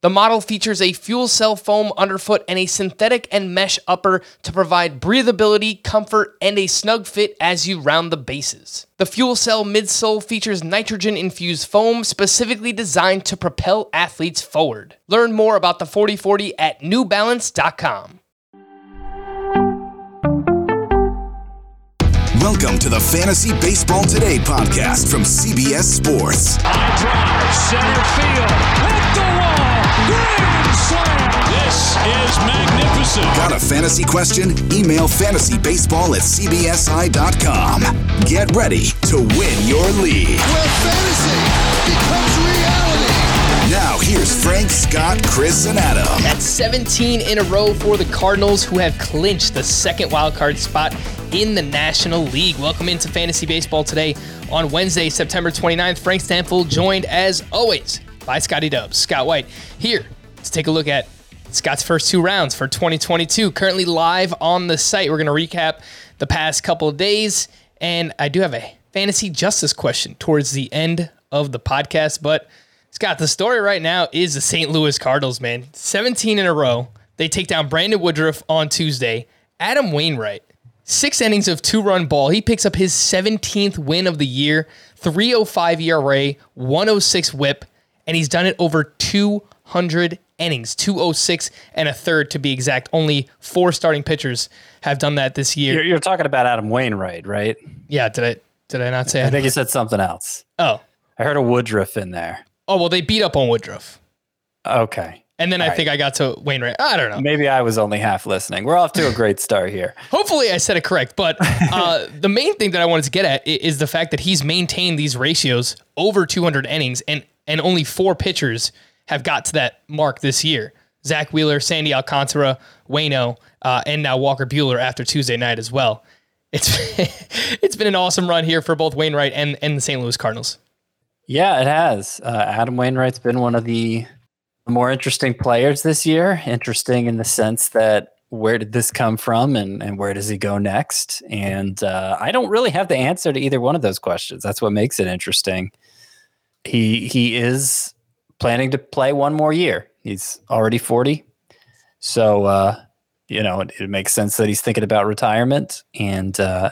The model features a fuel cell foam underfoot and a synthetic and mesh upper to provide breathability, comfort, and a snug fit as you round the bases. The fuel cell midsole features nitrogen infused foam specifically designed to propel athletes forward. Learn more about the 4040 at newbalance.com. Welcome to the Fantasy Baseball Today podcast from CBS Sports. High drive, center field, hit the wall, grand slam. This is magnificent. Got a fantasy question? Email fantasybaseball at cbsi.com. Get ready to win your league. where fantasy becomes reality. Now, here's Frank, Scott, Chris, and Adam. That's 17 in a row for the Cardinals, who have clinched the second wildcard spot in the National League. Welcome into Fantasy Baseball today on Wednesday, September 29th. Frank Stampfl joined, as always, by Scotty Dubs. Scott White here to take a look at Scott's first two rounds for 2022. Currently live on the site. We're going to recap the past couple of days, and I do have a fantasy justice question towards the end of the podcast, but Scott, the story right now is the St. Louis Cardinals, man. 17 in a row. They take down Brandon Woodruff on Tuesday. Adam Wainwright, six innings of two run ball. He picks up his 17th win of the year, 305 ERA, 106 whip, and he's done it over 200 innings, 206 and a third to be exact. Only four starting pitchers have done that this year. You're, you're talking about Adam Wainwright, right? yeah, did I did I not say? I think you said something else. oh, I heard a Woodruff in there. oh well, they beat up on Woodruff, Okay. and then I All right. think I got to Wainwright. I don't know. Maybe I was only half listening. We're off to a great start here. Hopefully, I said it correct. But uh, the main thing that I wanted to get at is the fact that he's maintained these ratios over 200 innings, and and only four pitchers have got to that mark this year. Zack Wheeler, Sandy Alcantara, Wayno, uh, and now Walker Buehler after Tuesday night as well. It's it's been an awesome run here for both Wainwright and and the St. Louis Cardinals. Yeah, it has. Uh, Adam Wainwright's been one of the more interesting players this year. Interesting in the sense that where did this come from and, and where does he go next? And uh, I don't really have the answer to either one of those questions. That's what makes it interesting. He he is planning to play one more year. He's already 40. So, uh, you know, it, it makes sense that he's thinking about retirement. And uh,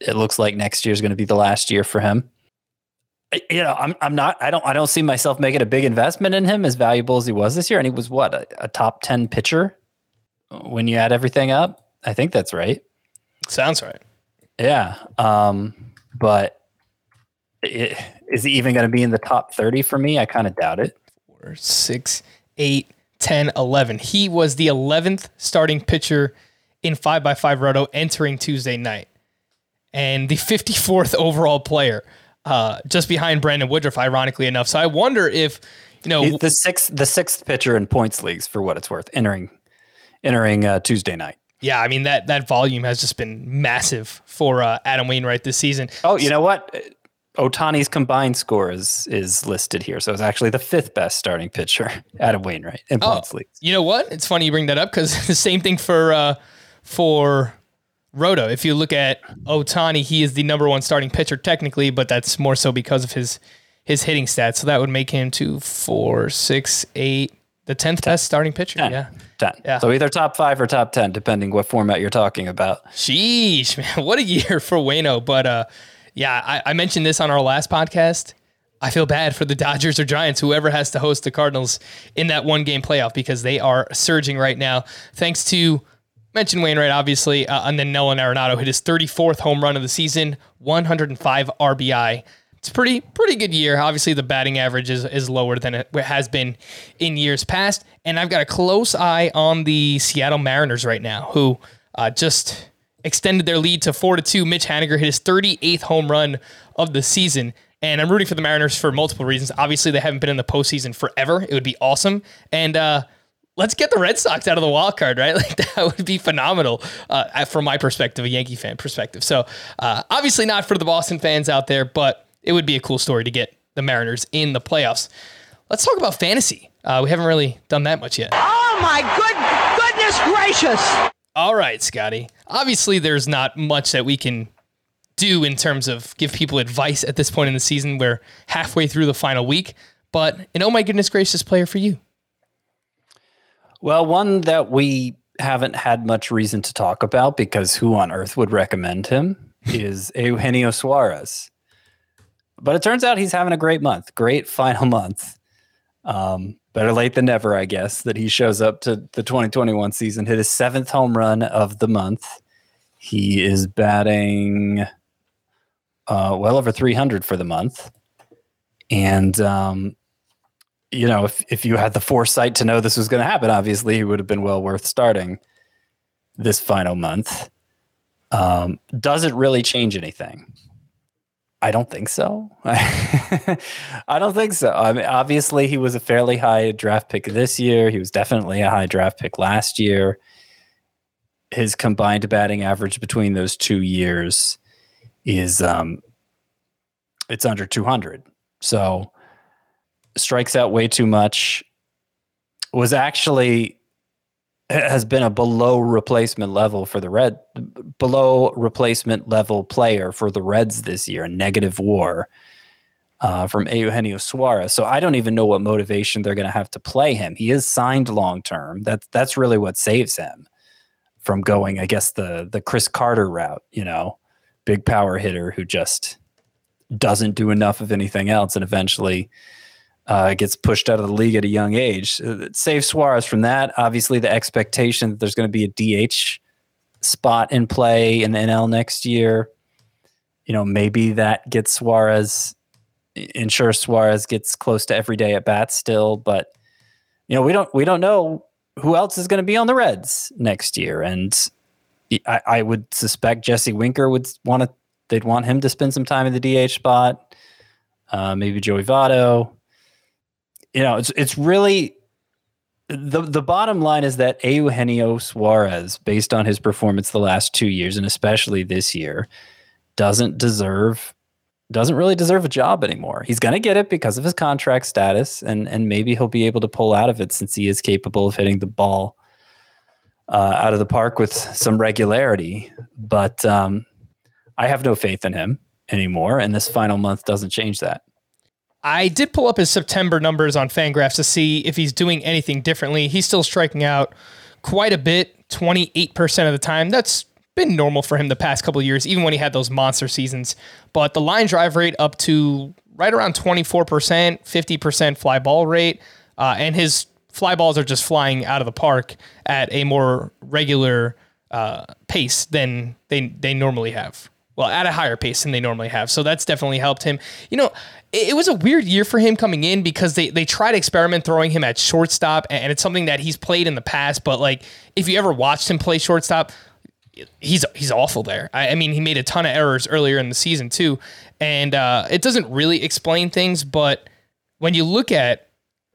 it looks like next year is going to be the last year for him. You know, I'm I'm not I don't I don't see myself making a big investment in him as valuable as he was this year. And he was what a, a top ten pitcher when you add everything up. I think that's right. Sounds right. Yeah. Um, but i is he even going to be in the top thirty for me? I kind of doubt it. four, six, eight, 10, 11. He was the 11th starting pitcher in 5x5 Roto entering Tuesday night. And the 54th overall player, uh, just behind Brandon Woodruff, ironically enough. So I wonder if, you know, the sixth the sixth pitcher in points leagues for what it's worth entering entering uh, Tuesday night. yeah, I mean, that, that volume has just been massive for uh, Adam Wainwright this season. Oh, you know what? Ohtani's combined score is is listed here, so it's actually the fifth best starting pitcher, Adam Wainwright, in Oh, points leagues. you know what? It's funny you bring that up because the same thing for uh, for Roto. If you look at Ohtani, he is the number one starting pitcher technically, but that's more so because of his his hitting stats. So that would make him two, four, six, eight, the tenth best starting pitcher. Ten. Yeah. Ten. Yeah. So either top five or top ten, depending what format you're talking about. Sheesh, man, what a year for Wayno. But uh, yeah, I, I mentioned this on our last podcast. I feel bad for the Dodgers or Giants, whoever has to host the Cardinals in that one game playoff because they are surging right now. Thanks to mention Wainwright, obviously, uh, and then Nolan Arenado hit his 34th home run of the season, 105 RBI. It's pretty pretty good year. Obviously, the batting average is, is lower than it has been in years past. And I've got a close eye on the Seattle Mariners right now, who uh, just extended their lead to four to two. Mitch Haniger hit his 38th home run of the season. And I'm rooting for the Mariners for multiple reasons. Obviously, they haven't been in the postseason forever. It would be awesome. And uh, let's get the Red Sox out of the wild card, right? Like that would be phenomenal uh, from my perspective, a Yankee fan perspective. So uh, obviously not for the Boston fans out there, but it would be a cool story to get the Mariners in the playoffs. let's talk about fantasy. Uh, we haven't really done that much yet. Oh my good goodness gracious! All right, Scotty. Obviously, there's not much that we can do in terms of give people advice at this point in the season. We're halfway through the final week, but an oh my goodness gracious player for you. Well, one that we haven't had much reason to talk about because who on earth would recommend him is Eugenio Suarez. But it turns out he's having a great month, great final month. Um, better late than never, I guess, that he shows up to the 2021 season, hit his seventh home run of the month. He is batting uh, well over 300 for the month. And, um, you know, if, if you had the foresight to know this was going to happen, obviously he would have been well worth starting this final month. Um, does it really change anything? I don't think so. I don't think so. I mean, obviously, he was a fairly high draft pick this year. He was definitely a high draft pick last year. His combined batting average between those two years is um, it's under 200. So strikes out way too much. Was actually has been a below replacement level for the red below replacement level player for the Reds this year, a negative WAR uh, from Eugenio Suarez. So I don't even know what motivation they're going to have to play him. He is signed long term. That's that's really what saves him from going, I guess the the Chris Carter route. You know, big power hitter who just doesn't do enough of anything else, and eventually uh, gets pushed out of the league at a young age. Save Suarez from that. Obviously, the expectation that there's going to be a DH spot in play in the NL next year. You know, maybe that gets Suarez, ensure Suarez gets close to every day at bat still. But you know, we don't we don't know who else is going to be on the Reds next year, and I, I would suspect Jesse Winker would want to. They'd want him to spend some time in the DH spot. Uh, maybe Joey Votto you know, it's it's really the the bottom line is that Eugenio Suarez, based on his performance the last two years and especially this year, doesn't deserve doesn't really deserve a job anymore. He's going to get it because of his contract status, and and maybe he'll be able to pull out of it since he is capable of hitting the ball uh, out of the park with some regularity. But um, I have no faith in him anymore, and this final month doesn't change that. I did pull up his September numbers on Fangraphs to see if he's doing anything differently. He's still striking out quite a bit, 28% of the time. That's been normal for him the past couple years, even when he had those monster seasons. But the line drive rate up to right around 24%, 50% fly ball rate, uh, and his fly balls are just flying out of the park at a more regular uh, pace than they, they normally have well, at a higher pace than they normally have. So that's definitely helped him. You know, it, it, was a weird year for him coming in because they they tried to experiment throwing him at shortstop, and it's something that he's played in the past. But like, if you ever watched him play shortstop, he's he's awful there. I, I mean, he made a ton of errors earlier in the season too, and uh, it doesn't really explain things. But when you look at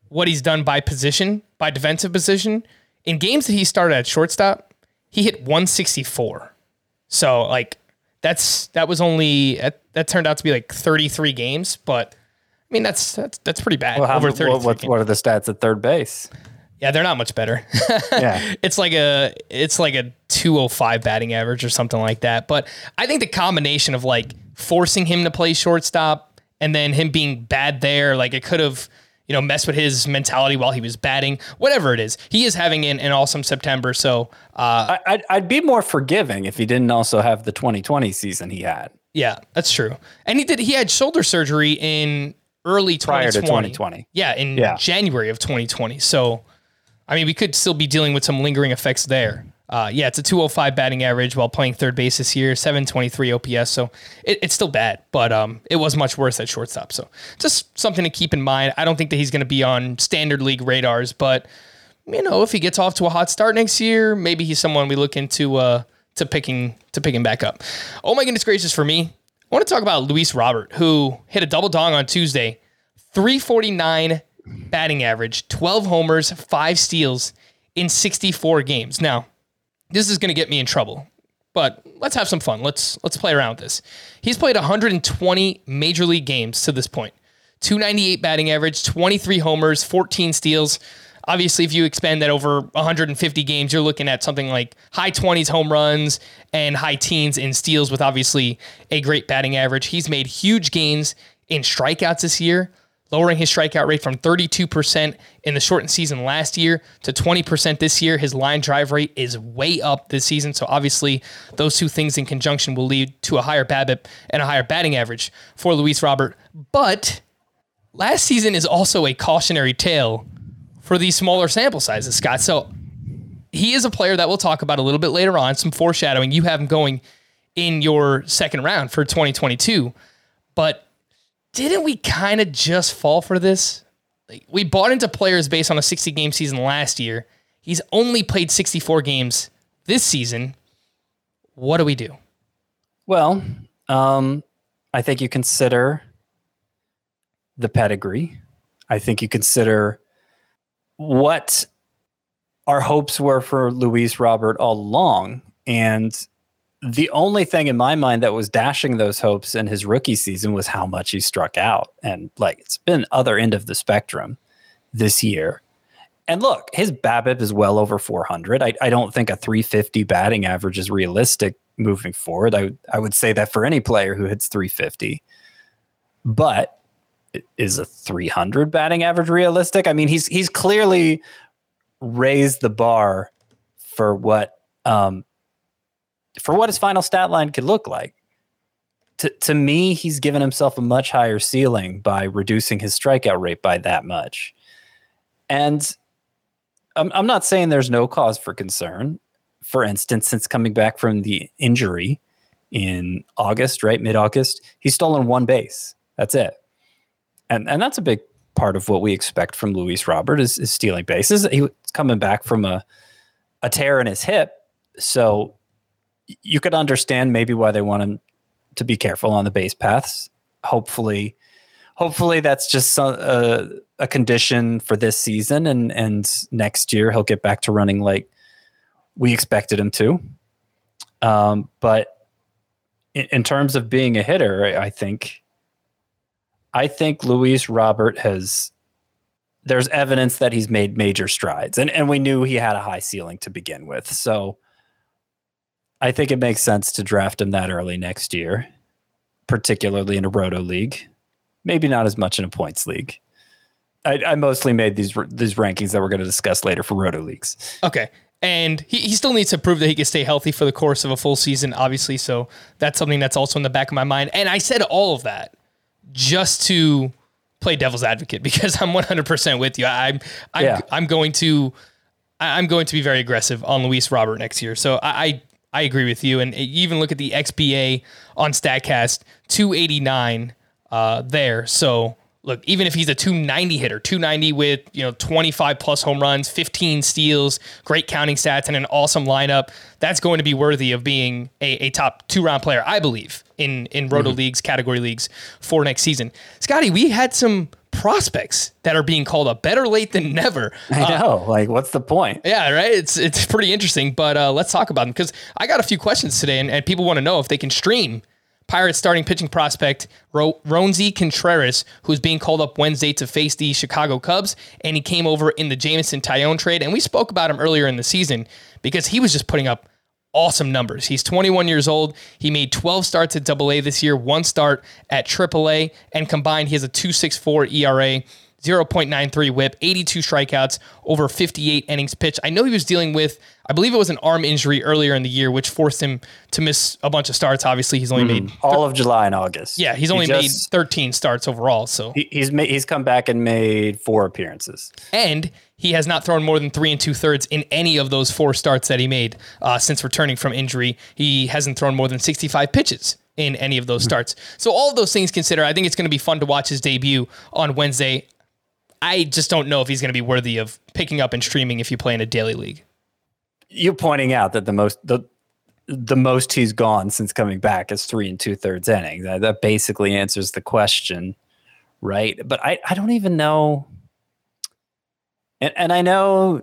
what he's done by position, by defensive position, in games that he started at shortstop, he hit 164. So like that's that was only that turned out to be like 33 games, but I mean that's that's that's pretty bad. Well, over 30. What, what, are the stats at third base? Yeah, they're not much better. yeah, it's like a it's like a 205 batting average or something like that. But I think the combination of like forcing him to play shortstop and then him being bad there, like it could have you know, mess with his mentality while he was batting, whatever it is. He is having an, an awesome September. So uh, I'd, I'd be more forgiving if he didn't also have the 2020 season he had. Yeah, that's true. And he did. He had shoulder surgery in early 2020. Prior to 2020. Yeah, in yeah. January of 2020. So, I mean, we could still be dealing with some lingering effects there. Uh, yeah, it's a 205 batting average while playing third base this year, 723 OPS. So it, it's still bad, but um, it was much worse at shortstop. So just something to keep in mind. I don't think that he's going to be on standard league radars, but you know, if he gets off to a hot start next year, maybe he's someone we look into uh, to picking to picking back up. Oh my goodness gracious for me. I want to talk about Luis Robert, who hit a double dong on Tuesday, 349 batting average, 12 homers, five steals in 64 games. Now, this is going to get me in trouble. But let's have some fun. Let's let's play around with this. He's played 120 major league games to this point. 298 batting average, 23 homers, 14 steals. Obviously, if you expand that over 150 games, you're looking at something like high 20s home runs and high teens in steals with obviously a great batting average. He's made huge gains in strikeouts this year, lowering his strikeout rate from 32% in the shortened season last year to 20% this year. His line drive rate is way up this season. So obviously, those two things in conjunction will lead to a higher BABIP and a higher batting average for Luis Robert. But last season is also a cautionary tale for these smaller sample sizes, Scott. So he is a player that we'll talk about a little bit later on, some foreshadowing. You have him going in your second round for 2022. But didn't we kind of just fall for this? Like, we bought into players based on a 60 game season last year. He's only played 64 games this season. What do we do? Well, um, I think you consider the pedigree. I think you consider what our hopes were for Luis Robert all along. And the only thing in my mind that was dashing those hopes in his rookie season was how much he struck out. And like it's been other end of the spectrum this year. And look, his BABIP is well over 400. I, I don't think a 350 batting average is realistic moving forward. I, I would say that for any player who hits 350. But is a 300 batting average realistic? I mean, he's he's clearly raised the bar for what um, for what his final stat line could look like. To to me, he's given himself a much higher ceiling by reducing his strikeout rate by that much. And I'm I'm not saying there's no cause for concern. For instance, since coming back from the injury in August, right, mid August, he's stolen one base. That's it and and that's a big part of what we expect from Luis Robert is, is stealing bases. He's coming back from a a tear in his hip, so you could understand maybe why they want him to be careful on the base paths. Hopefully, hopefully that's just a, a condition for this season, and and next year he'll get back to running like we expected him to. Um, but in, in terms of being a hitter, I, I think I think Luis Robert has there's evidence that he's made major strides. And and we knew he had a high ceiling to begin with. So I think it makes sense to draft him that early next year, particularly in a roto league. Maybe not as much in a points league. I, I mostly made these these rankings that we're going to discuss later for roto leagues. Okay. And he, he still needs to prove that he can stay healthy for the course of a full season, obviously. So that's something that's also in the back of my mind. And I said all of that just to play devil's advocate because I'm 100% with you. I'm I'm yeah. I'm going to I'm going to be very aggressive on Luis Robert next year. So I I, I agree with you. And even look at the XBA on Statcast, 289 uh, there. So look, even if he's a 290 hitter, 290 with, you know, 25 plus home runs, 15 steals, great counting stats, and an awesome lineup, that's going to be worthy of being a, a top two round player, I believe, in, in roto mm-hmm. leagues, category leagues for next season. Scotty, we had some prospects that are being called up better late than never. I uh, know. Like, what's the point? Yeah, right. It's it's pretty interesting. But uh, let's talk about them because I got a few questions today, and, and people want to know if they can stream Pirates starting pitching prospect Ro- Roansy Contreras, who's being called up Wednesday to face the Chicago Cubs, and he came over in the Jameson Taillon trade. And we spoke about him earlier in the season because he was just putting up awesome numbers. He's 21 years old. He made 12 starts at AA this year, one start at AAA, and combined he has a 2.64 ERA. 0.93 whip, 82 strikeouts, over 58 innings pitched. I know he was dealing with I believe it was an arm injury earlier in the year, which forced him to miss a bunch of starts. Obviously, he's only mm, made thir- all of July and August. Yeah, he's only he just, made 13 starts overall. So he, he's made, he's come back and made four appearances, and he has not thrown more than three and two thirds in any of those four starts that he made uh, since returning from injury. He hasn't thrown more than 65 pitches in any of those hmm. starts. So all of those things considered, I think it's going to be fun to watch his debut on Wednesday. I just don't know if he's going to be worthy of picking up and streaming if you play in a daily league You're pointing out that the most the the most he's gone since coming back is three and two thirds innings. That, that basically answers the question, right? But I, I don't even know. And and I know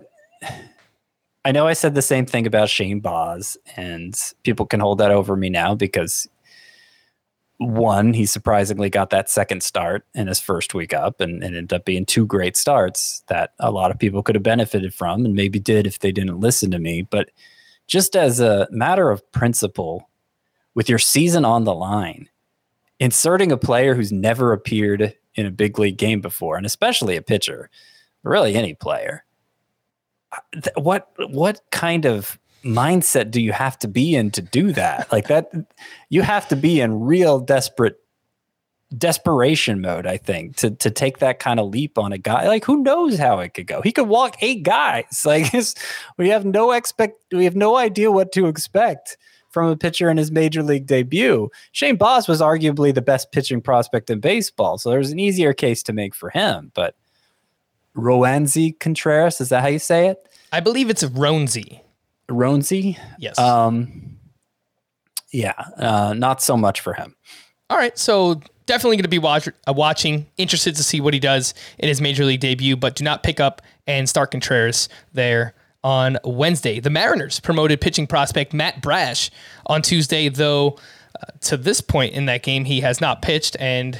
I know I said the same thing about Shane Baz, and people can hold that over me now because one, he surprisingly got that second start in his first week up and, and ended up being two great starts that a lot of people could have benefited from and maybe did if they didn't listen to me. But just as a matter of principle, with your season on the line, inserting a player who's never appeared in a big league game before, and especially a pitcher, really any player, uh, what what kind of mindset do you have to be in to do that? Like that, you have to be in real desperate desperation mode. I think to to take that kind of leap on a guy. Like who knows how it could go? He could walk eight guys. Like we have no expect. We have no idea what to expect from a pitcher in his major league debut. Shane Baz was arguably the best pitching prospect in baseball, so there's an easier case to make for him. But Roansy Contreras, is that how you say it? I believe it's Ronzi. Ronzi? Yes. Um, yeah, uh, not so much for him. All right, so definitely going to be watch, uh, watching, interested to see what he does in his major league debut, but do not pick up and start Contreras there on Wednesday. The Mariners promoted pitching prospect Matt Brash on Tuesday, though uh, to this point in that game, he has not pitched and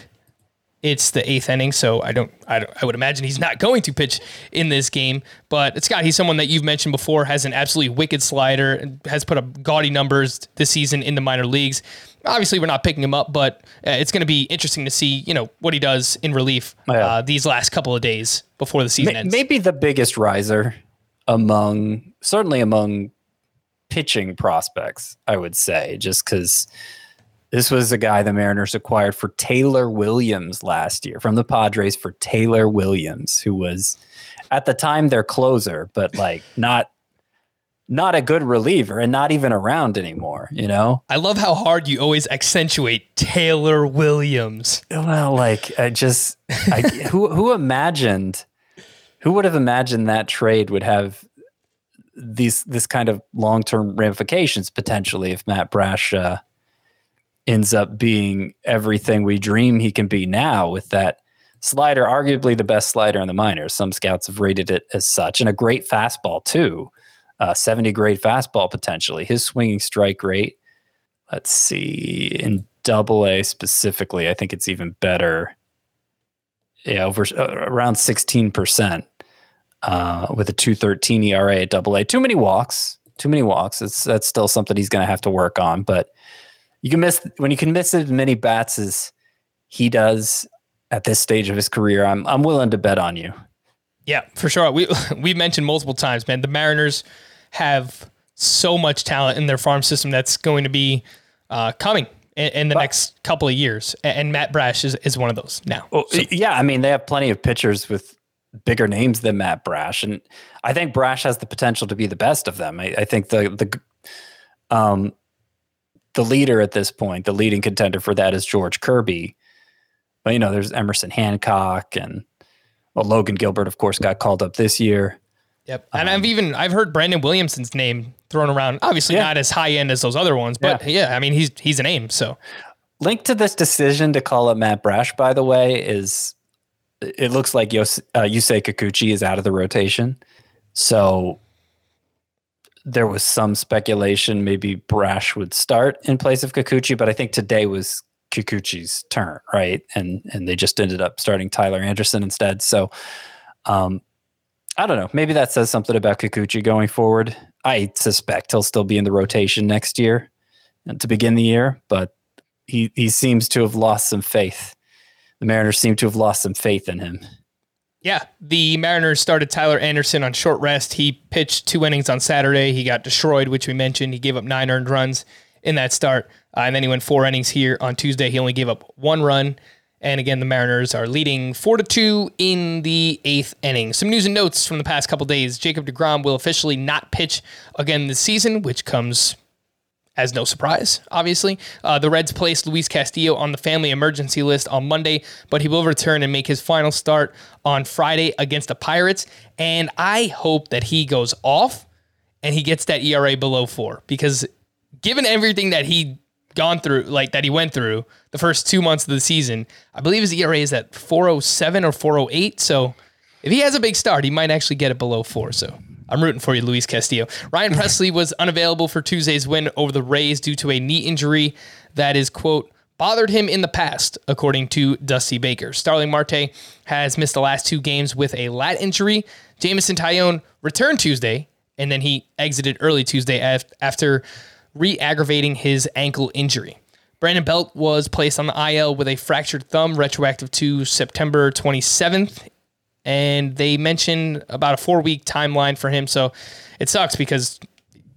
it's the eighth inning, so I don't, I don't, I would imagine he's not going to pitch in this game. But Scott, he's someone that you've mentioned before, has an absolutely wicked slider, and has put up gaudy numbers this season in the minor leagues. Obviously, we're not picking him up, but uh, it's going to be interesting to see, you know, what he does in relief Oh, yeah. uh, these last couple of days before the season Ma- ends. Maybe the biggest riser among, certainly among pitching prospects, I would say, just because this was a guy the Mariners acquired for Taylor Williams last year from the Padres for Taylor Williams, who was at the time their closer, but like not not a good reliever and not even around anymore, you know? I love how hard you always accentuate Taylor Williams. Well, like I just I, who who imagined who would have imagined that trade would have these this kind of long term ramifications potentially if Matt Brash uh, ends up being everything we dream he can be now with that slider, arguably the best slider in the minors. Some scouts have rated it as such, and a great fastball too, uh, seventy grade fastball potentially. His swinging strike rate. Let's see in Double A specifically, I think it's even better. Yeah, over uh, around sixteen percent uh, with a two thirteen ERA at Double A. Too many walks. Too many walks. It's that's still something he's going to have to work on. But you can miss when you can miss as many bats as he does at this stage of his career. I'm I'm willing to bet on you. Yeah, for sure. We we've mentioned multiple times, man. The Mariners have so much talent in their farm system that's going to be uh, coming in, in the next couple of years, and Matt Brash is, is one of those now. Well, yeah, I mean they have plenty of pitchers with bigger names than Matt Brash, and I think Brash has the potential to be the best of them. I, I think the the um the leader at this point, the leading contender for that is George Kirby. But you know, there's Emerson Hancock and well, Logan Gilbert, of course, got called up this year. Yep. And I've even I've heard Brandon Williamson's name thrown around. Obviously Yeah. not as high end as those other ones, but yeah, I mean he's he's a name. So Link to this decision to call up Matt Brash, by the way, is it looks like Yos, uh, Yusei Kikuchi is out of the rotation. So there was some speculation maybe Brash would start in place of Kikuchi, but I think today was Kikuchi's turn, right? And and they just ended up starting Tyler Anderson instead. So um I don't know. Maybe that says something about Kikuchi going forward. I suspect he'll still be in the rotation next year to begin the year, but he he seems to have lost some faith. The Mariners seem to have lost some faith in him. Yeah, the Mariners started Tyler Anderson on short rest. He pitched two innings on Saturday. He got destroyed, which we mentioned. He gave up nine earned runs in that start, uh, and then he went four innings here on Tuesday. He only gave up one run. And again, the Mariners are leading four to two in the eighth inning. Some news and notes from the past couple days: Jacob Degrom will officially not pitch again this season, which comes as no surprise, obviously. Uh, the Reds placed Luis Castillo on the family emergency list on Monday, but he will return and make his final start on Friday against the Pirates. And I hope that he goes off and he gets that ERA below four because given everything that he gone through, like that he went through the first two months of the season, I believe his ERA is at 407 or 408. So if he has a big start, he might actually get it below four. So I'm rooting for you, Luis Castillo. Ryan Pressly was unavailable for Tuesday's win over the Rays due to a knee injury that is, quote, bothered him in the past, according to Dusty Baker. Starling Marte has missed the last two games with a lat injury. Jameson Taillon returned Tuesday, and then he exited early Tuesday after re aggravating his ankle injury. Brandon Belt was placed on the IL with a fractured thumb, retroactive to September 27th. And they mentioned about a four week timeline for him. So it sucks because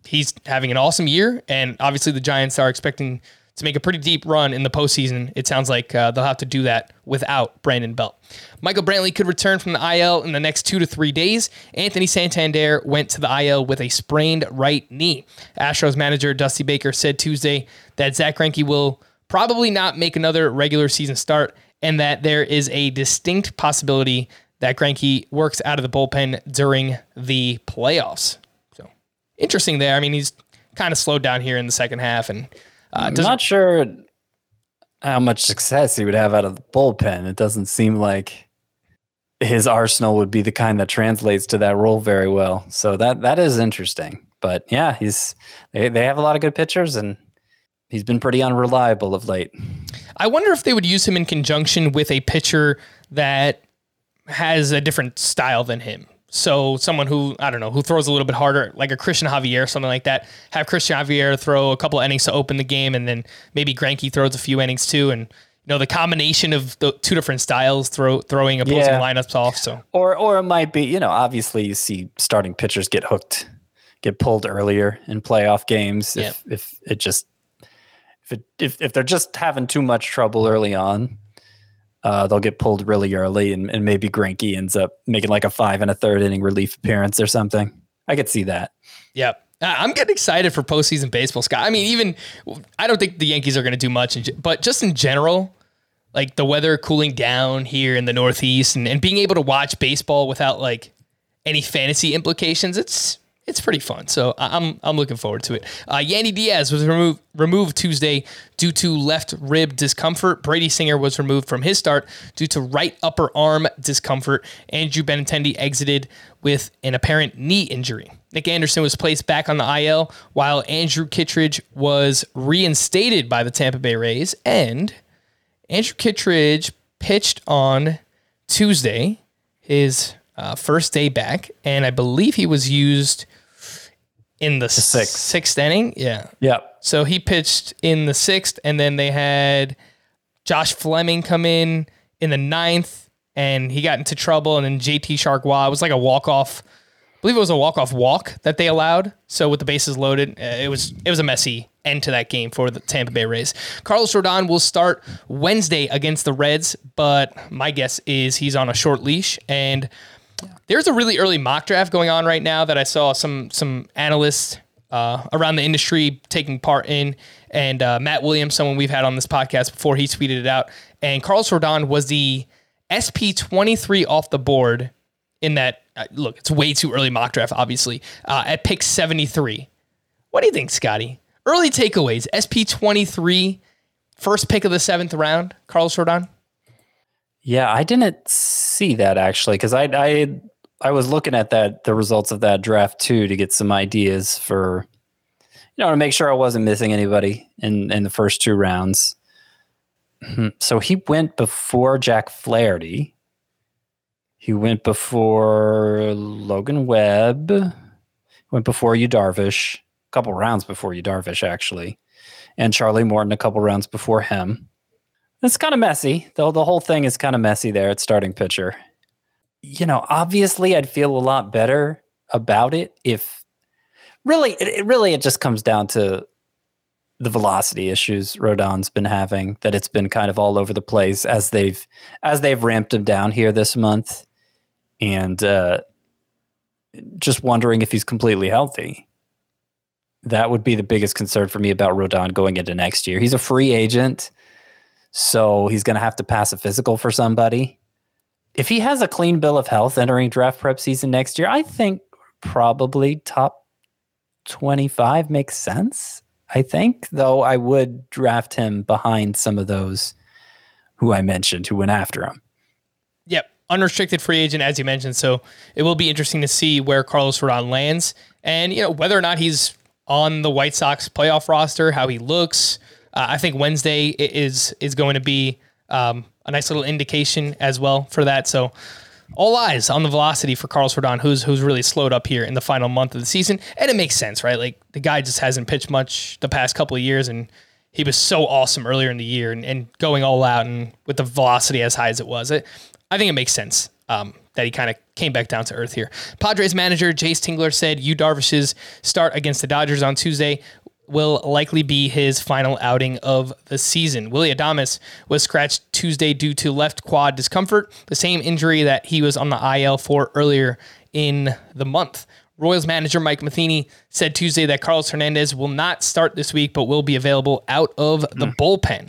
he's having an awesome year. And obviously, the Giants are expecting to make a pretty deep run in the postseason. It sounds like uh, they'll have to do that without Brandon Belt. Michael Brantley could return from the IL in the next two to three days. Anthony Santander went to the IL with a sprained right knee. Astros manager Dusty Baker said Tuesday that Zack Greinke will probably not make another regular season start and that there is a distinct possibility that Greinke works out of the bullpen during the playoffs. So interesting there. I mean, he's kind of slowed down here in the second half and uh, I'm not sure how much success he would have out of the bullpen. It doesn't seem like his arsenal would be the kind that translates to that role very well. So that that is interesting. But yeah, he's they, they have a lot of good pitchers and he's been pretty unreliable of late. I wonder if they would use him in conjunction with a pitcher that has a different style than him. So someone who I don't know who throws a little bit harder, like a Cristian Javier, something like that. Have Cristian Javier throw a couple innings to open the game, and then maybe Greinke throws a few innings too, and you know the combination of the two different styles throw throwing opposing yeah. lineups off. So or or it might be you know obviously you see starting pitchers get hooked, get pulled earlier in playoff games if yeah. if it just if it if if they're just having too much trouble early on uh, they'll get pulled really early, and, and maybe Greinke ends up making like a five and a third inning relief appearance or something. I could see that. Yep. I'm getting excited for postseason baseball, Scott. I mean, even I don't think the Yankees are going to do much, but just in general, like the weather cooling down here in the Northeast and, and being able to watch baseball without like any fantasy implications, it's it's pretty fun. So I'm I'm looking forward to it. Uh, Yandy Diaz was removed removed Tuesday due to left rib discomfort. Brady Singer was removed from his start due to right upper arm discomfort. Andrew Benintendi exited with an apparent knee injury. Nick Anderson was placed back on the IL while Andrew Kittredge was reinstated by the Tampa Bay Rays. And Andrew Kittredge pitched on Tuesday, his uh, first day back, and I believe he was used in the, the sixth. sixth inning. Yeah. Yeah. So he pitched in the sixth, and then they had Josh Fleming come in in the ninth, and he got into trouble. And then JT Chargois, it was like a walk off. I believe it was a walk off walk that they allowed. So with the bases loaded, uh, it was it was a messy end to that game for the Tampa Bay Rays. Carlos Rodon will start Wednesday against the Reds, but my guess is he's on a short leash and there's a really early mock draft going on right now that I saw some some analysts uh, around the industry taking part in, and uh, Matt Williams, someone we've had on this podcast before, he tweeted it out. And Carlos Rodon was the SP twenty three off the board in that. Uh, look, it's way too early mock draft, obviously. Uh, at pick seventy three. What do you think, Scotty? Early takeaways. SP twenty three, first pick of the seventh round. Carlos Rodon. Yeah, I didn't see that actually because I I I was looking at that the results of that draft too to get some ideas for you know to make sure I wasn't missing anybody in in the first two rounds. Hmm, so he went before Jack Flaherty. He went before Logan Webb. Went before you Darvish. A couple rounds before you Darvish actually, and Charlie Morton a couple rounds before him. It's kind of messy. though. the whole thing is kind of messy there at starting pitcher. You know, obviously I'd feel a lot better about it if really it, it really it just comes down to the velocity issues Rodon's been having that it's been kind of all over the place as they've as they've ramped him down here this month and uh just wondering if he's completely healthy. That would be the biggest concern for me about Rodon going into next year. He's a free agent. So he's going to have to pass a physical for somebody. If he has a clean bill of health entering draft prep season next year, I think probably top 25 makes sense. I think, though I would draft him behind some of those who I mentioned who went after him. Yep. Unrestricted free agent, as you mentioned. So it will be interesting to see where Carlos Rodon lands and, you know, whether or not he's on the White Sox playoff roster, how he looks, Uh, I think Wednesday is is going to be um, a nice little indication as well for that. So all eyes on the velocity for Carlos Rodon, who's who's really slowed up here in the final month of the season, and it makes sense, right? Like the guy just hasn't pitched much the past couple of years, and he was so awesome earlier in the year, and, and going all out and with the velocity as high as it was, it, I think it makes sense um, that he kind of came back down to earth here. Padres manager Jayce Tingler said "Yu Darvish's start against the Dodgers on Tuesday will likely be his final outing of the season. Willie Adames was scratched Tuesday due to left quad discomfort, the same injury that he was on the IL for earlier in the month. Royals manager Mike Matheny said Tuesday that Carlos Hernandez will not start this week, but will be available out of the mm. bullpen.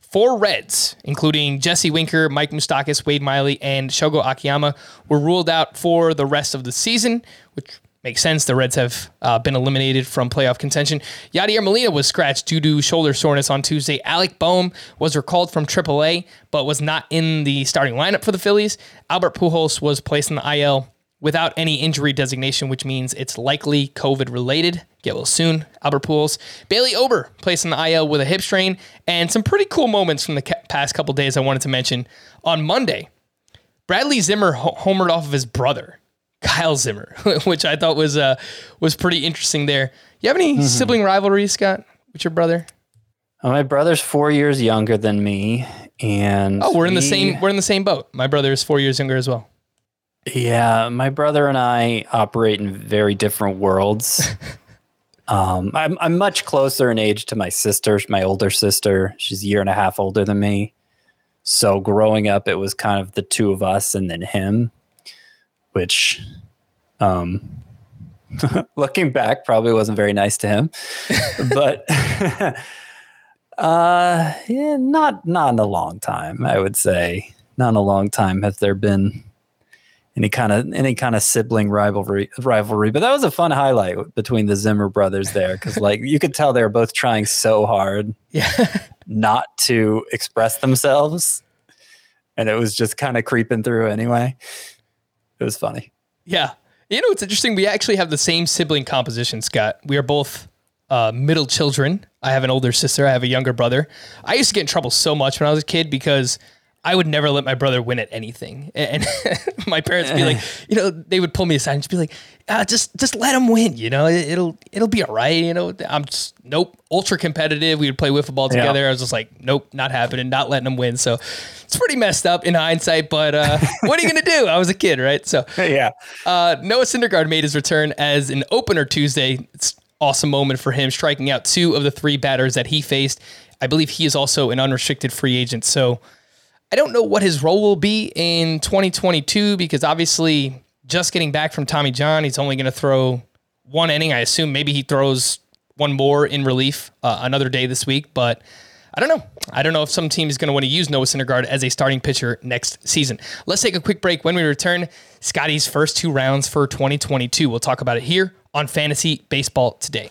Four Reds, including Jesse Winker, Mike Moustakas, Wade Miley, and Shogo Akiyama, were ruled out for the rest of the season, which makes sense. The Reds have uh, been eliminated from playoff contention. Yadier Molina was scratched due to shoulder soreness on Tuesday. Alec Bohm was recalled from AAA, but was not in the starting lineup for the Phillies. Albert Pujols was placed in the IL without any injury designation, which means it's likely COVID related. Get well soon, Albert Pujols. Bailey Ober placed in the IL with a hip strain, and some pretty cool moments from the past couple days I wanted to mention. On Monday, Bradley Zimmer homered off of his brother, Kyle Zimmer, which I thought was uh, was pretty interesting. There, you have any mm-hmm. sibling rivalry, Scott, with your brother? Well, my brother's four years younger than me, and oh, we're in the same we're in the same boat. My brother is four years younger as well. Yeah, my brother and I operate in very different worlds. um, I'm I'm much closer in age to my sister, my older sister. She's a year and a half older than me. So growing up, it was kind of the two of us and then him, which, um, looking back, probably wasn't very nice to him. but uh, yeah, not not in a long time. I would say not in a long time has there been any kind of any kind of sibling rivalry rivalry. But that was a fun highlight between the Zimmer brothers there because like you could tell they were both trying so hard yeah. not to express themselves. And it was just kind of creeping through anyway. It was funny. Yeah. You know, it's interesting. We actually have the same sibling composition, Scott. We are both uh, middle children. I have an older sister. I have a younger brother. I used to get in trouble so much when I was a kid because I would never let my brother win at anything. And my parents would be like, you know, they would pull me aside and just be like, ah, just just let him win. You know, it'll it'll be all right. You know, I'm just nope, ultra competitive. We would play wiffle ball together. Yeah. I was just like, nope, not happening, not letting him win. So it's pretty messed up in hindsight. But uh, what are you gonna do? I was a kid, right? So yeah. Uh, Noah Syndergaard made his return as an opener Tuesday. It's awesome moment for him, striking out two of the three batters that he faced. I believe he is also an unrestricted free agent. So I don't know what his role will be in 2022 because obviously, just getting back from Tommy John, he's only going to throw one inning. I assume maybe he throws one more in relief uh, another day this week, but I don't know. I don't know if some team is going to want to use Noah Syndergaard as a starting pitcher next season. Let's take a quick break. When we return, Scotty's first two rounds for 2022. We'll talk about it here on Fantasy Baseball today.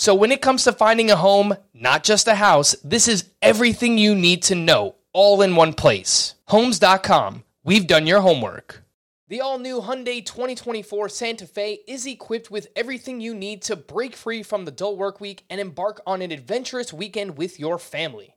So, when it comes to finding a home, not just a house, this is everything you need to know all in one place. Homes.com. We've done your homework. The all new Hyundai 2024 Santa Fe is equipped with everything you need to break free from the dull work week and embark on an adventurous weekend with your family.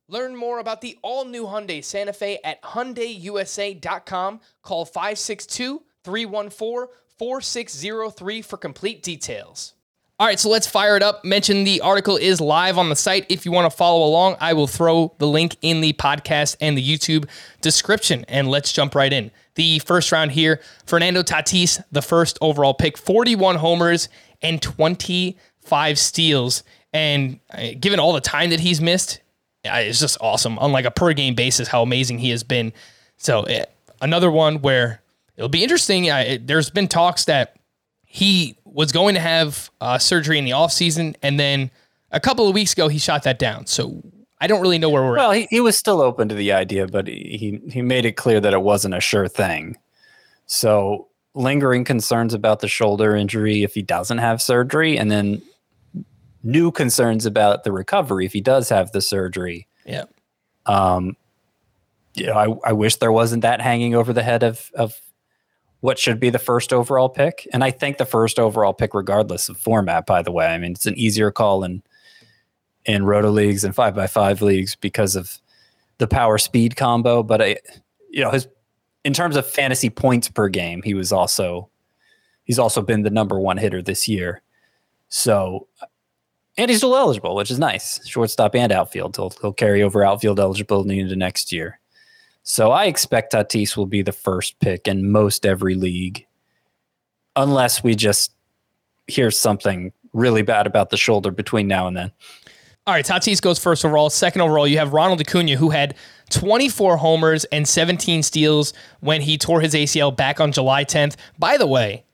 Learn more about the all-new Hyundai Santa Fe at hyundaiusa.com. Call 562-314-4603 for complete details. All right, so let's fire it up. Mention the article is live on the site. If you want to follow along, I will throw the link in the podcast and the YouTube description. And let's jump right in. The first round here Fernando Tatis, the first overall pick, 41 homers and 25 steals. And uh, given all the time that he's missed, it's just awesome on like a per game basis how amazing he has been. So eh, another one where it'll be interesting. I, there's been talks that he was going to have uh, surgery in the offseason and then a couple of weeks ago he shot that down. So I don't really know where we're well, at. he, he was still open to the idea, but he he made it clear that it wasn't a sure thing. So lingering concerns about the shoulder injury if he doesn't have surgery, and then new concerns about the recovery if he does have the surgery. Yeah. Um, you know, I, I wish there wasn't that hanging over the head of of what should be the first overall pick. And I think the first overall pick, regardless of format, by the way. I mean, it's an easier call in in roto leagues and five by five leagues because of the power speed combo. But I you know, his in terms of fantasy points per game, he was also he's also been the number one hitter this year. So and he's still eligible, which is nice. Shortstop and outfield. He'll, he'll carry over outfield eligibility into next year. So I expect Tatis will be the first pick in most every league, unless we just hear something really bad about the shoulder between now and then. All right, Tatis goes first overall. Second overall, you have Ronald Acuna, who had 24 homers and 17 steals when he tore his ACL back on July 10th. By the way,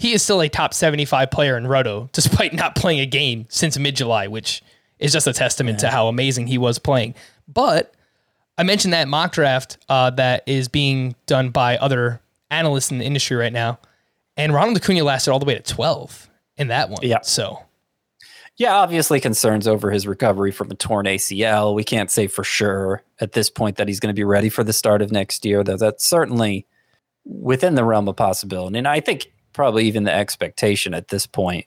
he is still a top 75 player in Roto, despite not playing a game since mid July, which is just a testament yeah. to how amazing he was playing. But I mentioned that mock draft uh, that is being done by other analysts in the industry right now, and Ronald Acuna lasted all the way to 12 in that one. Yeah. So yeah, obviously concerns over his recovery from a torn ACL. We can't say for sure at this point that he's going to be ready for the start of next year, though that's certainly within the realm of possibility. And I think probably even the expectation at this point.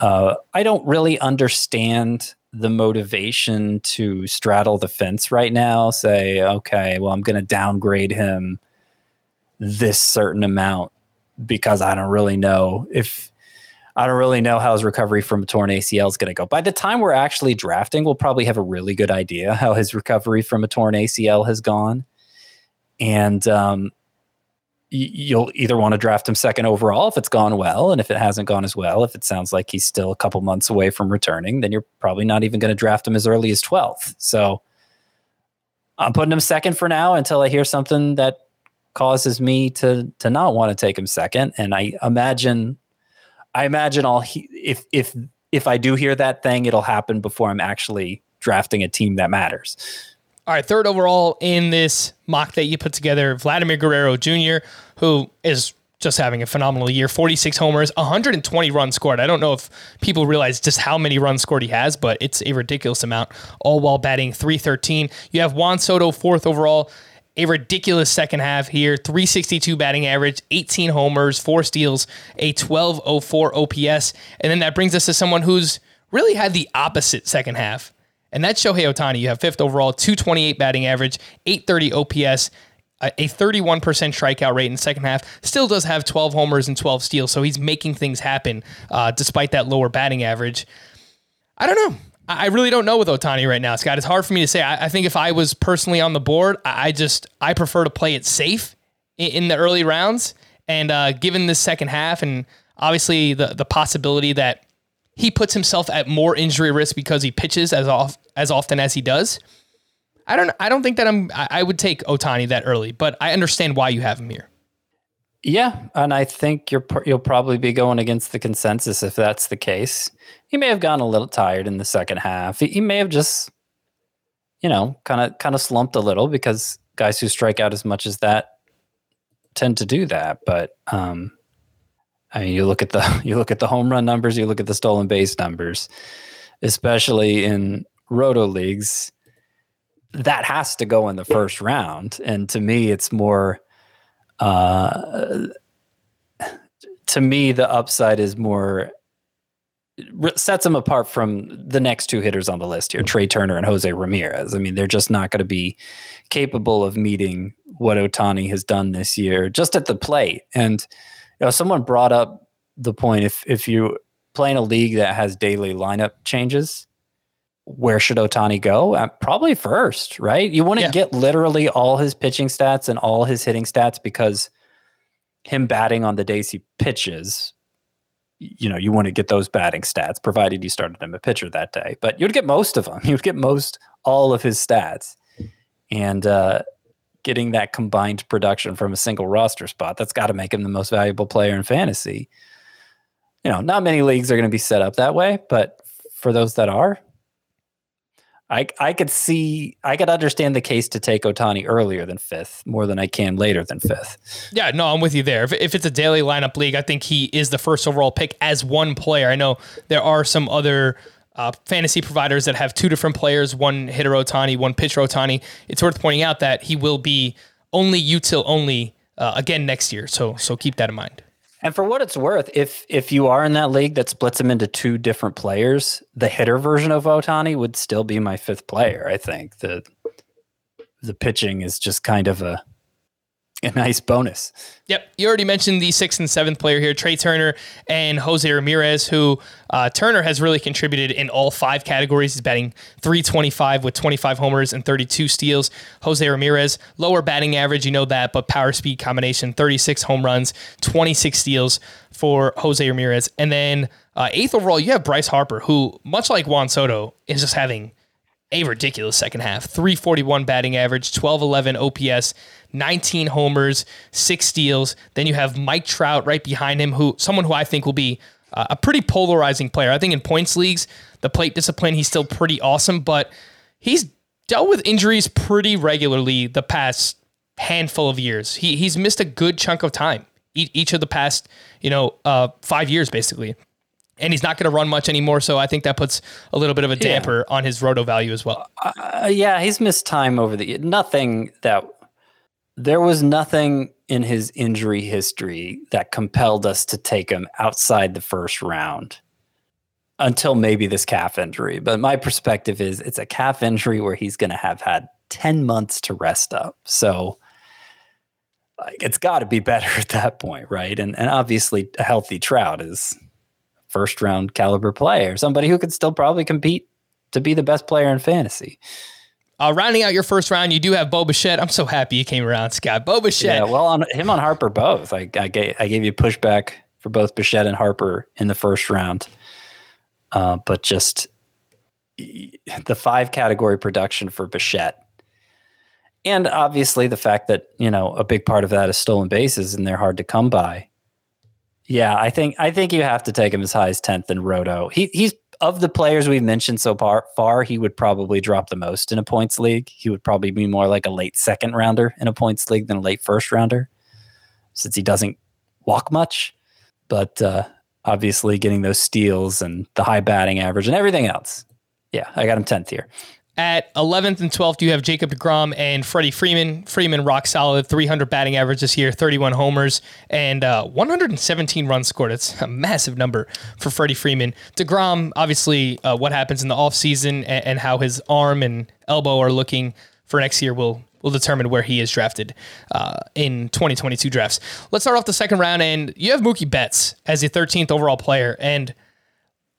Uh, I don't really understand the motivation to straddle the fence right now. Say, okay, well, I'm going to downgrade him this certain amount because I don't really know if I don't really know how his recovery from a torn ACL is going to go. By the time we're actually drafting, we'll probably have a really good idea how his recovery from a torn ACL has gone. And um, you'll either want to draft him second overall if it's gone well, and if it hasn't gone as well, if it sounds like he's still a couple months away from returning, then you're probably not even going to draft him as early as 12th. So I'm putting him second for now until I hear something that causes me to to not want to take him second. And I imagine I imagine I'll he, if if if I do hear that thing, it'll happen before I'm actually drafting a team that matters. All right, third overall in this mock that you put together, Vladimir Guerrero Jr., who is just having a phenomenal year 46 homers, 120 runs scored. I don't know if people realize just how many runs scored he has, but it's a ridiculous amount, all while batting 313. You have Juan Soto, fourth overall, a ridiculous second half here 362 batting average, 18 homers, four steals, a 1204 OPS. And then that brings us to someone who's really had the opposite second half. And that's Shohei Ohtani. You have fifth overall, 228 batting average, 830 OPS, a 31% strikeout rate in the second half. Still does have 12 homers and 12 steals, so he's making things happen uh, despite that lower batting average. I don't know. I really don't know with Ohtani right now, Scott. It's hard for me to say. I, I think if I was personally on the board, I, just I prefer to play it safe in, in the early rounds. And uh, given this second half, and obviously the the possibility that he puts himself at more injury risk because he pitches as off as often as he does. I don't I don't think that I'm I would take Ohtani that early, but I understand why you have him here. Yeah, and I think you're you'll probably be going against the consensus if that's the case. He may have gone a little tired in the second half. He, he may have just, you know, kind of kind of slumped a little because guys who strike out as much as that tend to do that. But um, I mean, you look at the you look at the home run numbers, you look at the stolen base numbers, especially in roto leagues. That has to go in the first round, and to me, it's more. Uh, to me, the upside is more sets them apart from the next two hitters on the list here, Trey Turner and Jose Ramirez. I mean, they're just not going to be capable of meeting what Ohtani has done this year just at the plate. And know, someone brought up the point if if you play in a league that has daily lineup changes, where should Ohtani go? Uh, probably first, right? You want to yeah. get literally all his pitching stats and all his hitting stats because him batting on the days he pitches you know, you want to get those batting stats, provided you started him a pitcher that day. But you'd get most of them. You'd get most all of his stats, and uh, getting that combined production from a single roster spot, that's got to make him the most valuable player in fantasy. You know, not many leagues are going to be set up that way, but for those that are, I I could see I could understand the case to take Ohtani earlier than fifth more than I can later than fifth. Yeah, no, I'm with you there. If, if it's a daily lineup league, I think he is the first overall pick as one player. I know there are some other uh, fantasy providers that have two different players, one hitter Ohtani, one pitcher Ohtani, it's worth pointing out that he will be only util only uh, again next year. So so keep that in mind. And for what it's worth, if if you are in that league that splits him into two different players, the hitter version of Ohtani would still be my fifth player. I think the the pitching is just kind of a a nice bonus. Yep. You already mentioned the sixth and seventh player here, Trey Turner and Jose Ramirez, who uh, Turner has really contributed in all five categories. He's batting 325 with 25 homers and 32 steals. Jose Ramirez, lower batting average, you know that, but power speed combination, 36 home runs, 26 steals for Jose Ramirez. And then uh, eighth overall, you have Bryce Harper, who, much like Juan Soto, is just having a ridiculous second half. 341 batting average, 1211 OPS, 19 homers, six steals. Then you have Mike Trout right behind him, who someone who I think will be uh, a pretty polarizing player. I think in points leagues, the plate discipline, he's still pretty awesome, but he's dealt with injuries pretty regularly the past handful of years. He he's missed a good chunk of time each of the past, you know, uh, five years basically and he's not going to run much anymore. So I think that puts a little bit of a damper yeah. on his roto value as well. Uh, yeah, he's missed time over the nothing that there was nothing in his injury history that compelled us to take him outside the first round until maybe this calf injury. But my perspective is it's a calf injury where he's going to have had 10 months to rest up. So like it's got to be better at that point, right? And and obviously a healthy Trout is first round caliber player, somebody who could still probably compete to be the best player in fantasy. Uh, rounding out your first round, you do have Bo Bichette. I'm so happy you came around, Scott. Bo Bichette. Yeah, well, on him on Harper both. I, I gave I gave you pushback for both Bichette and Harper in the first round, uh, but just the five category production for Bichette, and obviously the fact that you know a big part of that is stolen bases and they're hard to come by. Yeah, I think I think you have to take him as high as tenth in Roto. He he's of the players we've mentioned so far, far, he would probably drop the most in a points league. He would probably be more like a late second rounder in a points league than a late first rounder, since he doesn't walk much. But uh, obviously, getting those steals and the high batting average and everything else, yeah, I got him tenth here. At 11th and 12th, you have Jacob DeGrom and Freddie Freeman. Freeman rock solid, 300 batting average this year, 31 homers, and uh, 117 runs scored. It's a massive number for Freddie Freeman. DeGrom, obviously, uh, what happens in the offseason and, and how his arm and elbow are looking for next year will will determine where he is drafted uh, in 2022 drafts. Let's start off the second round, and you have Mookie Betts as the 13th overall player. And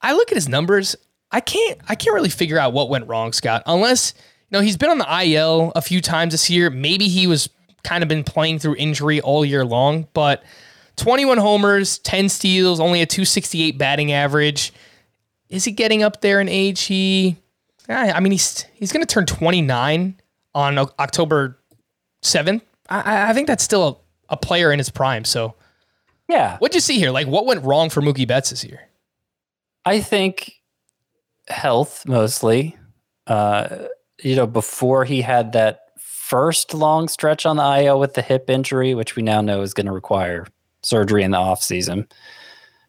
I look at his numbers I can't I can't really figure out what went wrong, Scott. Unless you know he's been on the IL a few times this year. Maybe he was kind of been playing through injury all year long, but 21 homers, 10 steals, only a 268 batting average. Is he getting up there in age? He I mean he's he's going to turn 29 on October 7th. I, I think that's still a, a player in his prime. So yeah. What'd you see here? Like what went wrong for Mookie Betts this year? I think health mostly. Uh, you know, before he had that first long stretch on the IL with the hip injury, which we now know is going to require surgery in the off season.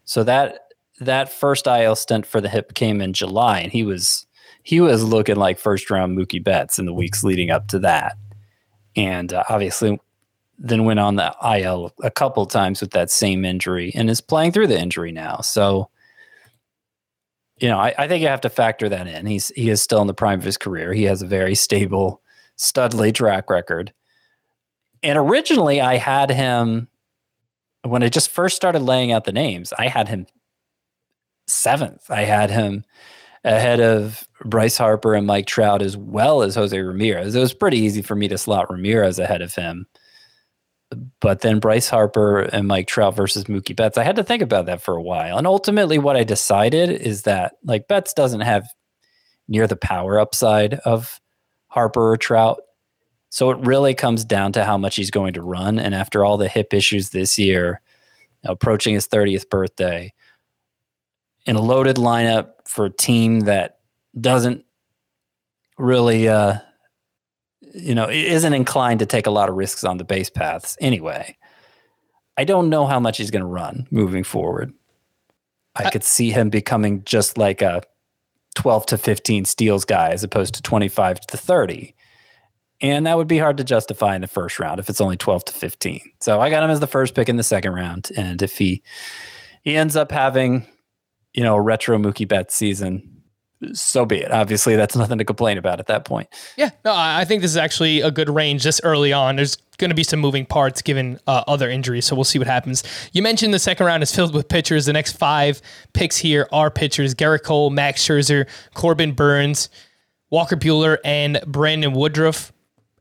So that that first IL stint for the hip came in July, and he was he was looking like first round Mookie Betts in the weeks leading up to that, and uh, obviously then went on the IL a couple times with that same injury, and is playing through the injury now. So you know, I, I, think you have to factor that in. He's he is still in the prime of his career. He has a very stable Studley track record. And originally I had him when I just first started laying out the names, I had him seventh. I had him ahead of Bryce Harper and Mike Trout as well as Jose Ramirez. It was pretty easy for me to slot Ramirez ahead of him. But then Bryce Harper and Mike Trout versus Mookie Betts. I had to think about that for a while. And ultimately, what I decided is that like Betts doesn't have near the power upside of Harper or Trout. So it really comes down to how much he's going to run. And after all the hip issues this year, approaching his 30th birthday, in a loaded lineup for a team that doesn't really uh, you know, isn't inclined to take a lot of risks on the base paths anyway. I don't know how much he's going to run moving forward. I, I could see him becoming just like a 12 to 15 steals guy as opposed to 25 to 30. And that would be hard to justify in the first round if it's only 12 to 15. So I got him as the first pick in the second round. And if he he ends up having, you know, a retro Mookie Betts season, so be it. Obviously, that's nothing to complain about at that point. Yeah, no, I think this is actually a good range just early on. There's going to be some moving parts given uh, other injuries, so we'll see what happens. You mentioned the second round is filled with pitchers. The next five picks here are pitchers: Gerrit Cole, Max Scherzer, Corbin Burnes, Walker Buehler, and Brandon Woodruff.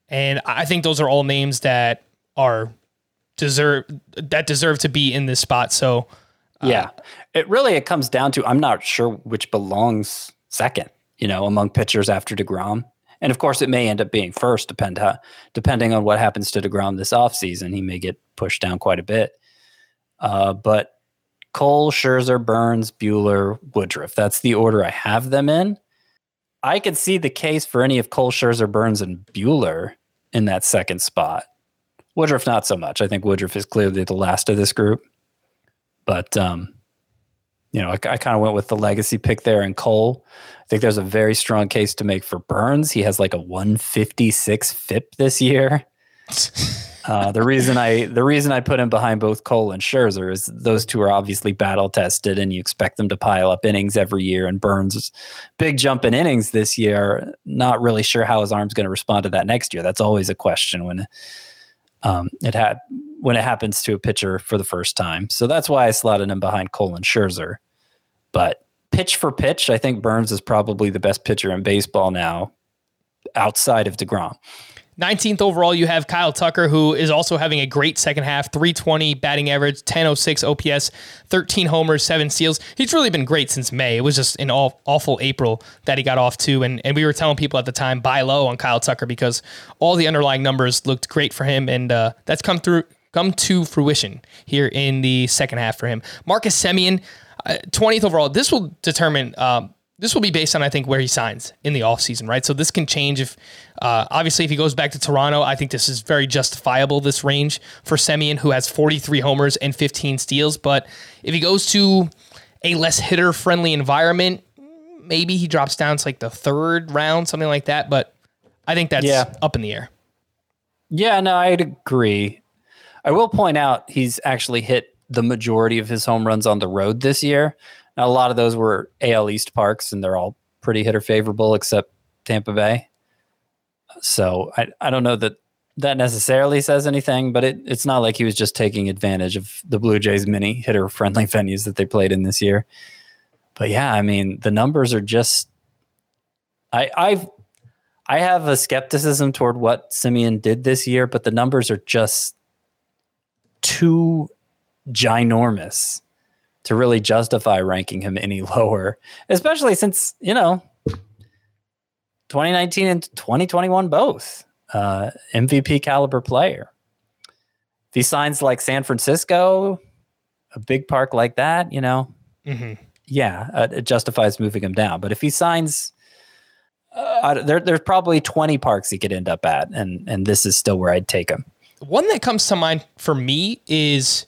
And I think those are all names that are deserve that deserve to be in this spot. So. Uh, yeah, it really it comes down to I'm not sure which belongs second, you know, among pitchers after DeGrom. And of course, it may end up being first, depend depending on what happens to DeGrom this offseason. He may get pushed down quite a bit. Uh, but Cole, Scherzer, Burnes, Buehler, Woodruff. That's the order I have them in. I could see the case for any of Cole, Scherzer, Burnes, and Buehler in that second spot. Woodruff, not so much. I think Woodruff is clearly the last of this group. But um, you know, I, I kind of went with the legacy pick there in Cole. I think there's a very strong case to make for Burnes. He has like a 156 FIP this year. Uh, the reason I the reason I put him behind both Cole and Scherzer is those two are obviously battle tested, and you expect them to pile up innings every year. And Burnes, big jump in innings this year. Not really sure how his arm's going to respond to that next year. That's always a question when um, it had when it happens to a pitcher for the first time. So that's why I slotted him behind Cole and Scherzer. But pitch for pitch, I think Burnes is probably the best pitcher in baseball now outside of DeGrom. 19th overall, you have Kyle Tucker, who is also having a great second half 320 batting average, 1006 OPS, 13 homers, seven steals. He's really been great since May. It was just an awful April that he got off to. And, and we were telling people at the time, buy low on Kyle Tucker because all the underlying numbers looked great for him. And uh, that's come through. Come to fruition here in the second half for him. Marcus 20th uh, overall. This will determine. Um, this will be based on I think where he signs in the offseason, right? So this can change if uh, obviously if he goes back to Toronto, I think this is very justifiable this range for Semien who has 43 homers and 15 steals, but if he goes to a less hitter friendly environment, maybe he drops down to like the third round, something like that, but I think that's yeah. up in the air. Yeah, no, I'd agree. I will point out he's actually hit the majority of his home runs on the road this year. Now, a lot of those were AL East parks, and they're all pretty hitter favorable except Tampa Bay. So I, I don't know that that necessarily says anything, but it, it's not like he was just taking advantage of the Blue Jays mini hitter friendly venues that they played in this year. But yeah, I mean, the numbers are just I I've I have a skepticism toward what Semien did this year, but the numbers are just too ginormous to really justify ranking him any lower, especially since, you know, 2019 and 2021 both uh, MVP caliber player. If he signs like San Francisco, a big park like that, you know, mm-hmm. yeah, uh, it justifies moving him down. But if he signs Uh, there, there's probably 20 parks he could end up at, and and this is still where I'd take him. One that comes to mind for me is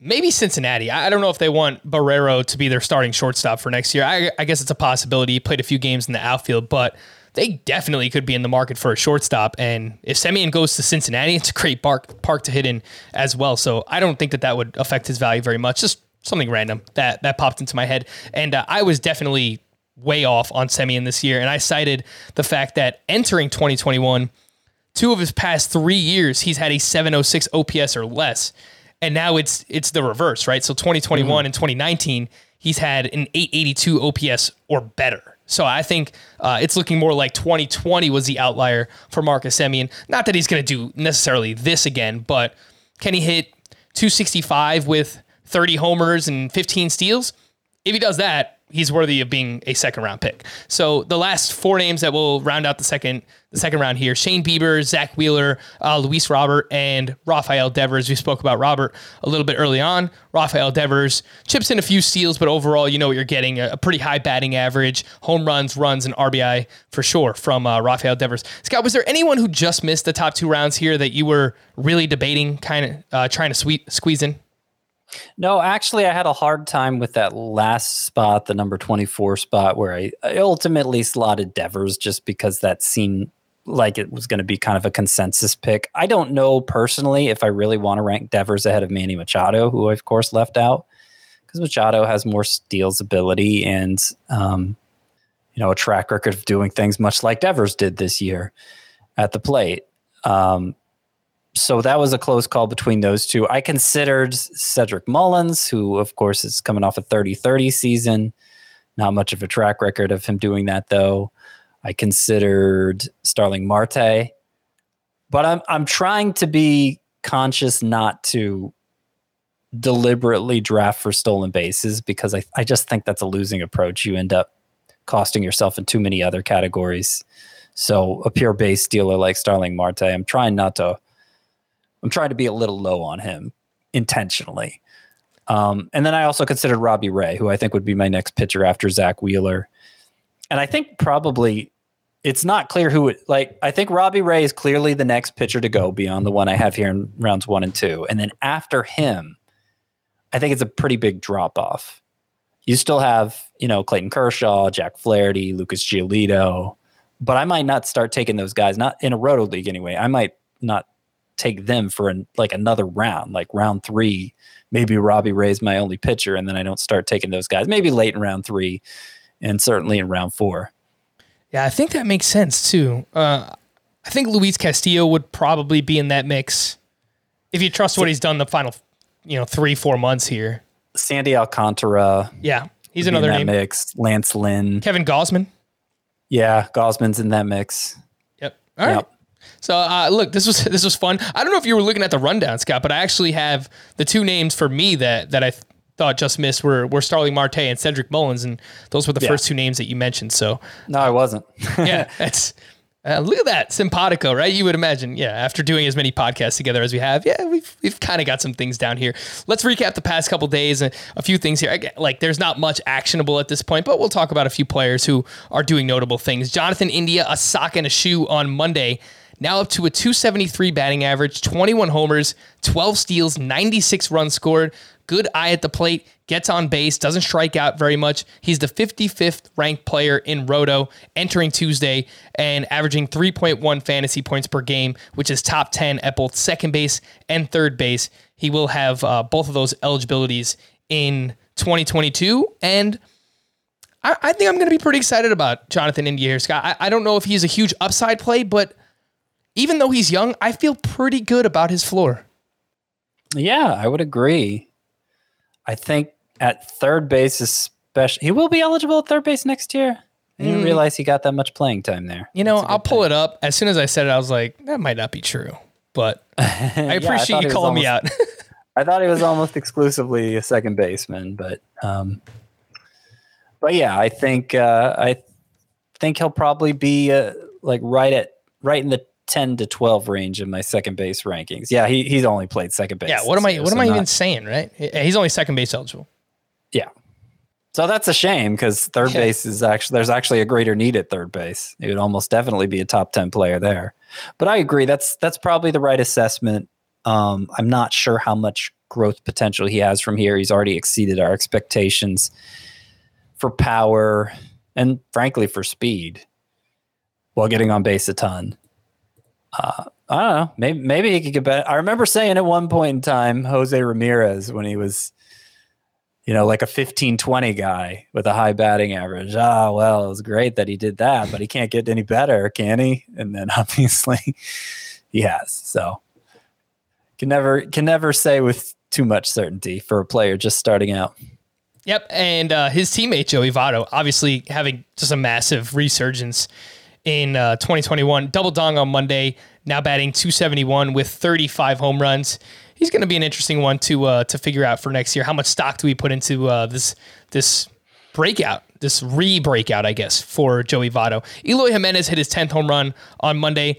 maybe Cincinnati. I don't know if they want Barrero to be their starting shortstop for next year. I, I guess it's a possibility. He played a few games in the outfield, but they definitely could be in the market for a shortstop. And if Semien goes to Cincinnati, it's a great park park to hit in as well. So I don't think that that would affect his value very much. Just something random that that popped into my head, and uh, I was definitely way off on Semien this year, and I cited the fact that entering 2021, two of his past three years, he's had a 706 OPS or less, and now it's it's the reverse, right? So 2021 mm-hmm. and 2019, he's had an 882 OPS or better. So I think uh, it's looking more like 2020 was the outlier for Marcus Semien. Not that he's going to do necessarily this again, but can he hit 265 with 30 homers and 15 steals? If he does that, he's worthy of being a second round pick. So the last four names that will round out the second the second round here: Shane Bieber, Zack Wheeler, uh, Luis Robert, and Rafael Devers. We spoke about Robert a little bit early on. Rafael Devers chips in a few steals, but overall, you know what you're getting: a, pretty high batting average, home runs, runs, and RBI for sure from uh, Rafael Devers. Scott, was there anyone who just missed the top two rounds here that you were really debating, kind of uh, trying to sweet, squeeze in? No, actually, I had a hard time with that last spot, the number 24 spot, where I, I ultimately slotted Devers just because that seemed like it was going to be kind of a consensus pick. I don't know personally if I really want to rank Devers ahead of Manny Machado, who I, of course, left out because Machado has more steals ability and, um, you know, a track record of doing things much like Devers did this year at the plate. Um, so that was a close call between those two. I considered Cedric Mullins, who, of course, is coming off a 30 30 season. Not much of a track record of him doing that, though. I considered Starling Marte, but I'm, I'm trying to be conscious not to deliberately draft for stolen bases because I, I just think that's a losing approach. You end up costing yourself in too many other categories. So a pure base dealer like Starling Marte, I'm trying not to I'm trying to be a little low on him intentionally. Um, and then I also considered Robbie Ray, who I think would be my next pitcher after Zack Wheeler. And I think probably it's not clear who it like. I think Robbie Ray is clearly the next pitcher to go beyond the one I have here in rounds one and two. And then after him, I think it's a pretty big drop off. You still have, you know, Clayton Kershaw, Jack Flaherty, Lucas Giolito, but I might not start taking those guys, not in a roto league anyway. I might not take them for an, like another round, like round three. Maybe Robbie Ray's my only pitcher, and then I don't start taking those guys. Maybe late in round three, and certainly in round four. Yeah, I think that makes sense too. Uh, I think Luis Castillo would probably be in that mix if you trust what he's done the final, you know, three four months here. Sandy Alcantara. Yeah, he's another name. Mix. Lance Lynn. Kevin Gausman. Yeah, Gausman's in that mix. Yep. All right. Yep. So uh, look, this was this was fun. I don't know if you were looking at the rundown, Scott, but I actually have the two names for me that that I th- thought just missed were were Starling Marte and Cedric Mullins, and those were the yeah. first two names that you mentioned. So no, I wasn't. yeah, that's uh, look at that simpatico, right? You would imagine, yeah. After doing as many podcasts together as we have, yeah, we've we've kind of got some things down here. Let's recap the past couple days and a few things here. I, Like, there's not much actionable at this point, but we'll talk about a few players who are doing notable things. Jonathan India, a sock and a shoe on Monday now up to a 273 batting average, 21 homers, 12 steals, 96 runs scored. Good eye at the plate, gets on base, doesn't strike out very much. He's the 55th ranked player in Roto entering Tuesday and averaging 3.1 fantasy points per game, which is top 10 at both second base and third base. He will have uh, both of those eligibilities in 2022. And I, I think I'm going to be pretty excited about Jonathan India here, Scott. I, I don't know if he's a huge upside play, but even though he's young, I feel pretty good about his floor. Yeah, I would agree. I think at third base, especially, he will be eligible at third base next year. I didn't mm. realize he got that much playing time there. You know, I'll pull it up. As soon as I said it, I was like, that might not be true. But I appreciate yeah, I you calling almost, me out. I thought he was almost exclusively a second baseman, but um, but yeah, I think uh, I think he'll probably be uh, like right at right in the 10 to 12 range in my second base rankings. Yeah, he, he's only played second base. Yeah, what am I what am I not, even saying, right? He's only second base eligible. Yeah. So that's a shame because third yeah. base is actually there's actually a greater need at third base. It would almost definitely be a top ten player there. But I agree that's that's probably the right assessment. Um, I'm not sure how much growth potential he has from here. He's already exceeded our expectations for power and frankly for speed while getting on base a ton. Uh, I don't know. Maybe maybe he could get better. I remember saying at one point in time, Jose Ramirez when he was, you know, like a 15, 20 guy with a high batting average. Ah, well, it was great that he did that, but he can't get any better, can he? And then obviously he has. So can never can never say with too much certainty for a player just starting out. Yep, and uh, his teammate Joey Votto, obviously having just a massive resurgence in uh, 2021. Double dong on Monday, now batting 271 with 35 home runs. He's going to be an interesting one to uh, to figure out for next year. How much stock do we put into uh, this this breakout, this re breakout, I guess, for Joey Votto? Eloy Jimenez hit his 10th home run on Monday.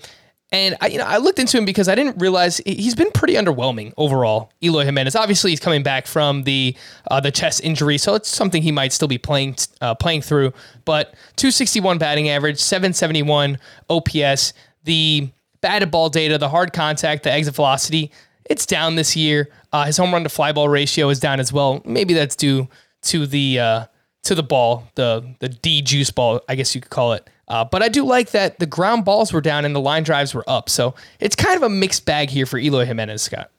And I, you know, I looked into him because I didn't realize he's been pretty underwhelming overall. Eloy Jimenez, obviously, he's coming back from the uh, the chest injury, so it's something he might still be playing uh, playing through. But 261 batting average, 771 OPS, the batted ball data, the hard contact, the exit velocity, it's down this year. Uh, his home run to fly ball ratio is down as well. Maybe that's due to the uh, to the ball, the the D juice ball, I guess you could call it. Uh, but I do like that the ground balls were down and the line drives were up. So it's kind of a mixed bag here for Eloy Jimenez, Scott.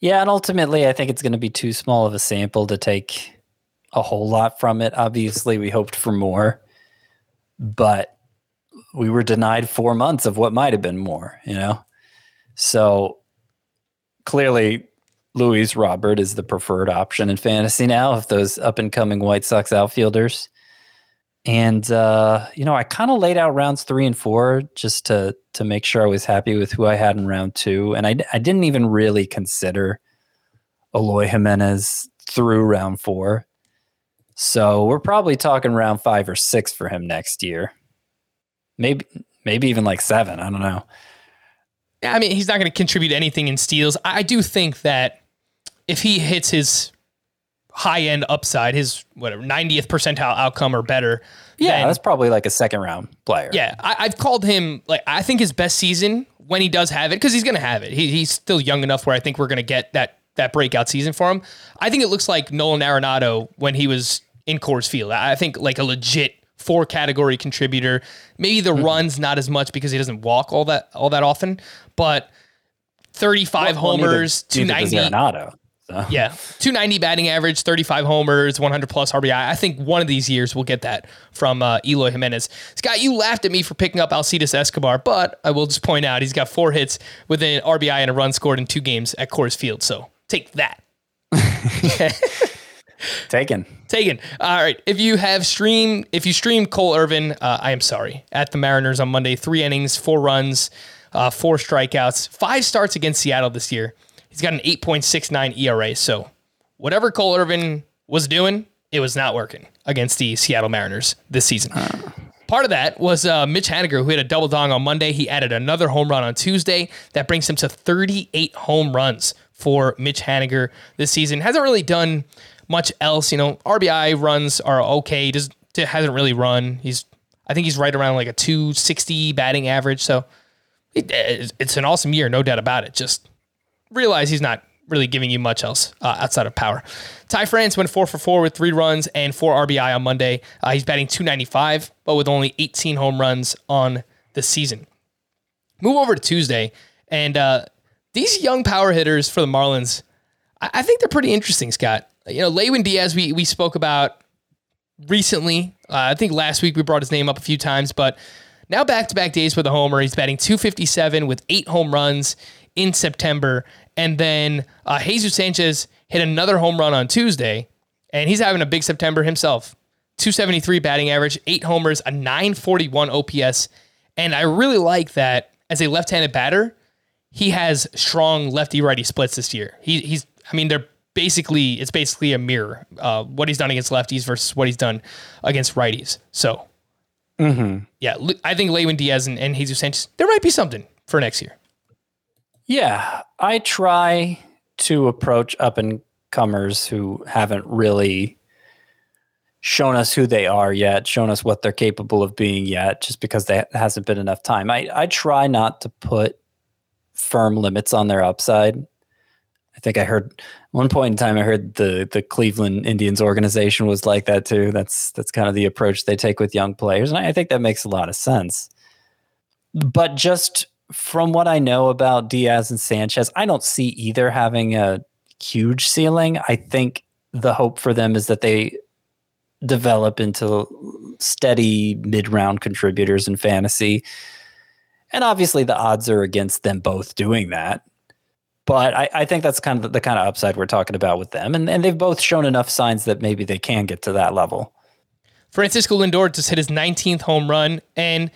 Yeah, and ultimately, I think it's going to be too small of a sample to take a whole lot from it. Obviously, we hoped for more, but we were denied four months of what might have been more, you know? So clearly, Luis Robert is the preferred option in fantasy now of those up and coming White Sox outfielders. And uh, you know, I kind of laid out rounds three and four just to to make sure I was happy with who I had in round two, and I I didn't even really consider Eloy Jimenez through round four. So we're probably talking round five or six for him next year. Maybe maybe even like seven. I don't know. I mean, he's not going to contribute anything in steals. I do think that if he hits his high end upside, his whatever 90th percentile outcome or better. Yeah, then, that's probably like a second round player. Yeah, I, have called him like I think his best season when he does have it because he's going to have it. He, he's still young enough where I think we're going to get that that breakout season for him. I think it looks like Nolan Arenado when he was in Coors Field. I think like a legit four category contributor. Maybe the mm-hmm. runs not as much because he doesn't walk all that all that often, but 35 well, homers, well, neither, 290. Neither. So. Yeah, 290 batting average, 35 homers, 100 plus RBI. I think one of these years we'll get that from uh, Eloy Jimenez. Scott, you laughed at me for picking up Alcides Escobar, but I will just point out he's got four hits with an RBI and a run scored in two games at Coors Field. So take that. Taken. Taken. All right. If you have stream, if you streamed Cole Irvin, uh, I am sorry. At the Mariners on Monday, three innings, four runs, uh, four strikeouts, five starts against Seattle this year. He's got an 8.69 ERA. So whatever Cole Irvin was doing, it was not working against the Seattle Mariners this season. Uh. Part of that was uh, Mitch Haniger, who hit a double dong on Monday. He added another home run on Tuesday. That brings him to 38 home runs for Mitch Haniger this season. Hasn't really done much else. You know, RBI runs are okay. He just hasn't really run. He's, I think he's right around like a 260 batting average. So it, it's an awesome year, no doubt about it. Just realize he's not really giving you much else uh, outside of power. Ty France went four for four with three runs and four RBI on Monday. Uh, he's batting 295, but with only 18 home runs on the season. Move over to Tuesday, and uh, these young power hitters for the Marlins, I, I think they're pretty interesting, Scott. You know, Lewin Diaz, we, we spoke about recently. Uh, I think last week we brought his name up a few times, but now back to back days with a homer. He's batting 257 with eight home runs in September. And then uh, Jesus Sanchez hit another home run on Tuesday, and he's having a big September himself. 273 batting average, eight homers, a 941 OPS. And I really like that as a left handed batter, he has strong lefty righty splits this year. He, he's, I mean, they're basically, it's basically a mirror. Uh, what he's done against lefties versus what he's done against righties. So, mm-hmm. yeah, I think Lewin Diaz and, and Jesus Sanchez, there might be something for next year. Yeah, I try to approach up and comers who haven't really shown us who they are yet, shown us what they're capable of being yet, just because there hasn't been enough time. I, I try not to put firm limits on their upside. I think I heard one point in time I heard the the Cleveland Indians organization was like that too. That's that's kind of the approach they take with young players, and I think that makes a lot of sense. But just from what I know about Diaz and Sanchez, I don't see either having a huge ceiling. I think the hope for them is that they develop into steady mid round contributors in fantasy. And obviously, the odds are against them both doing that. But I, I think that's kind of the, the, kind of upside we're talking about with them. And, and they've both shown enough signs that maybe they can get to that level. Francisco Lindor just hit his 19th home run and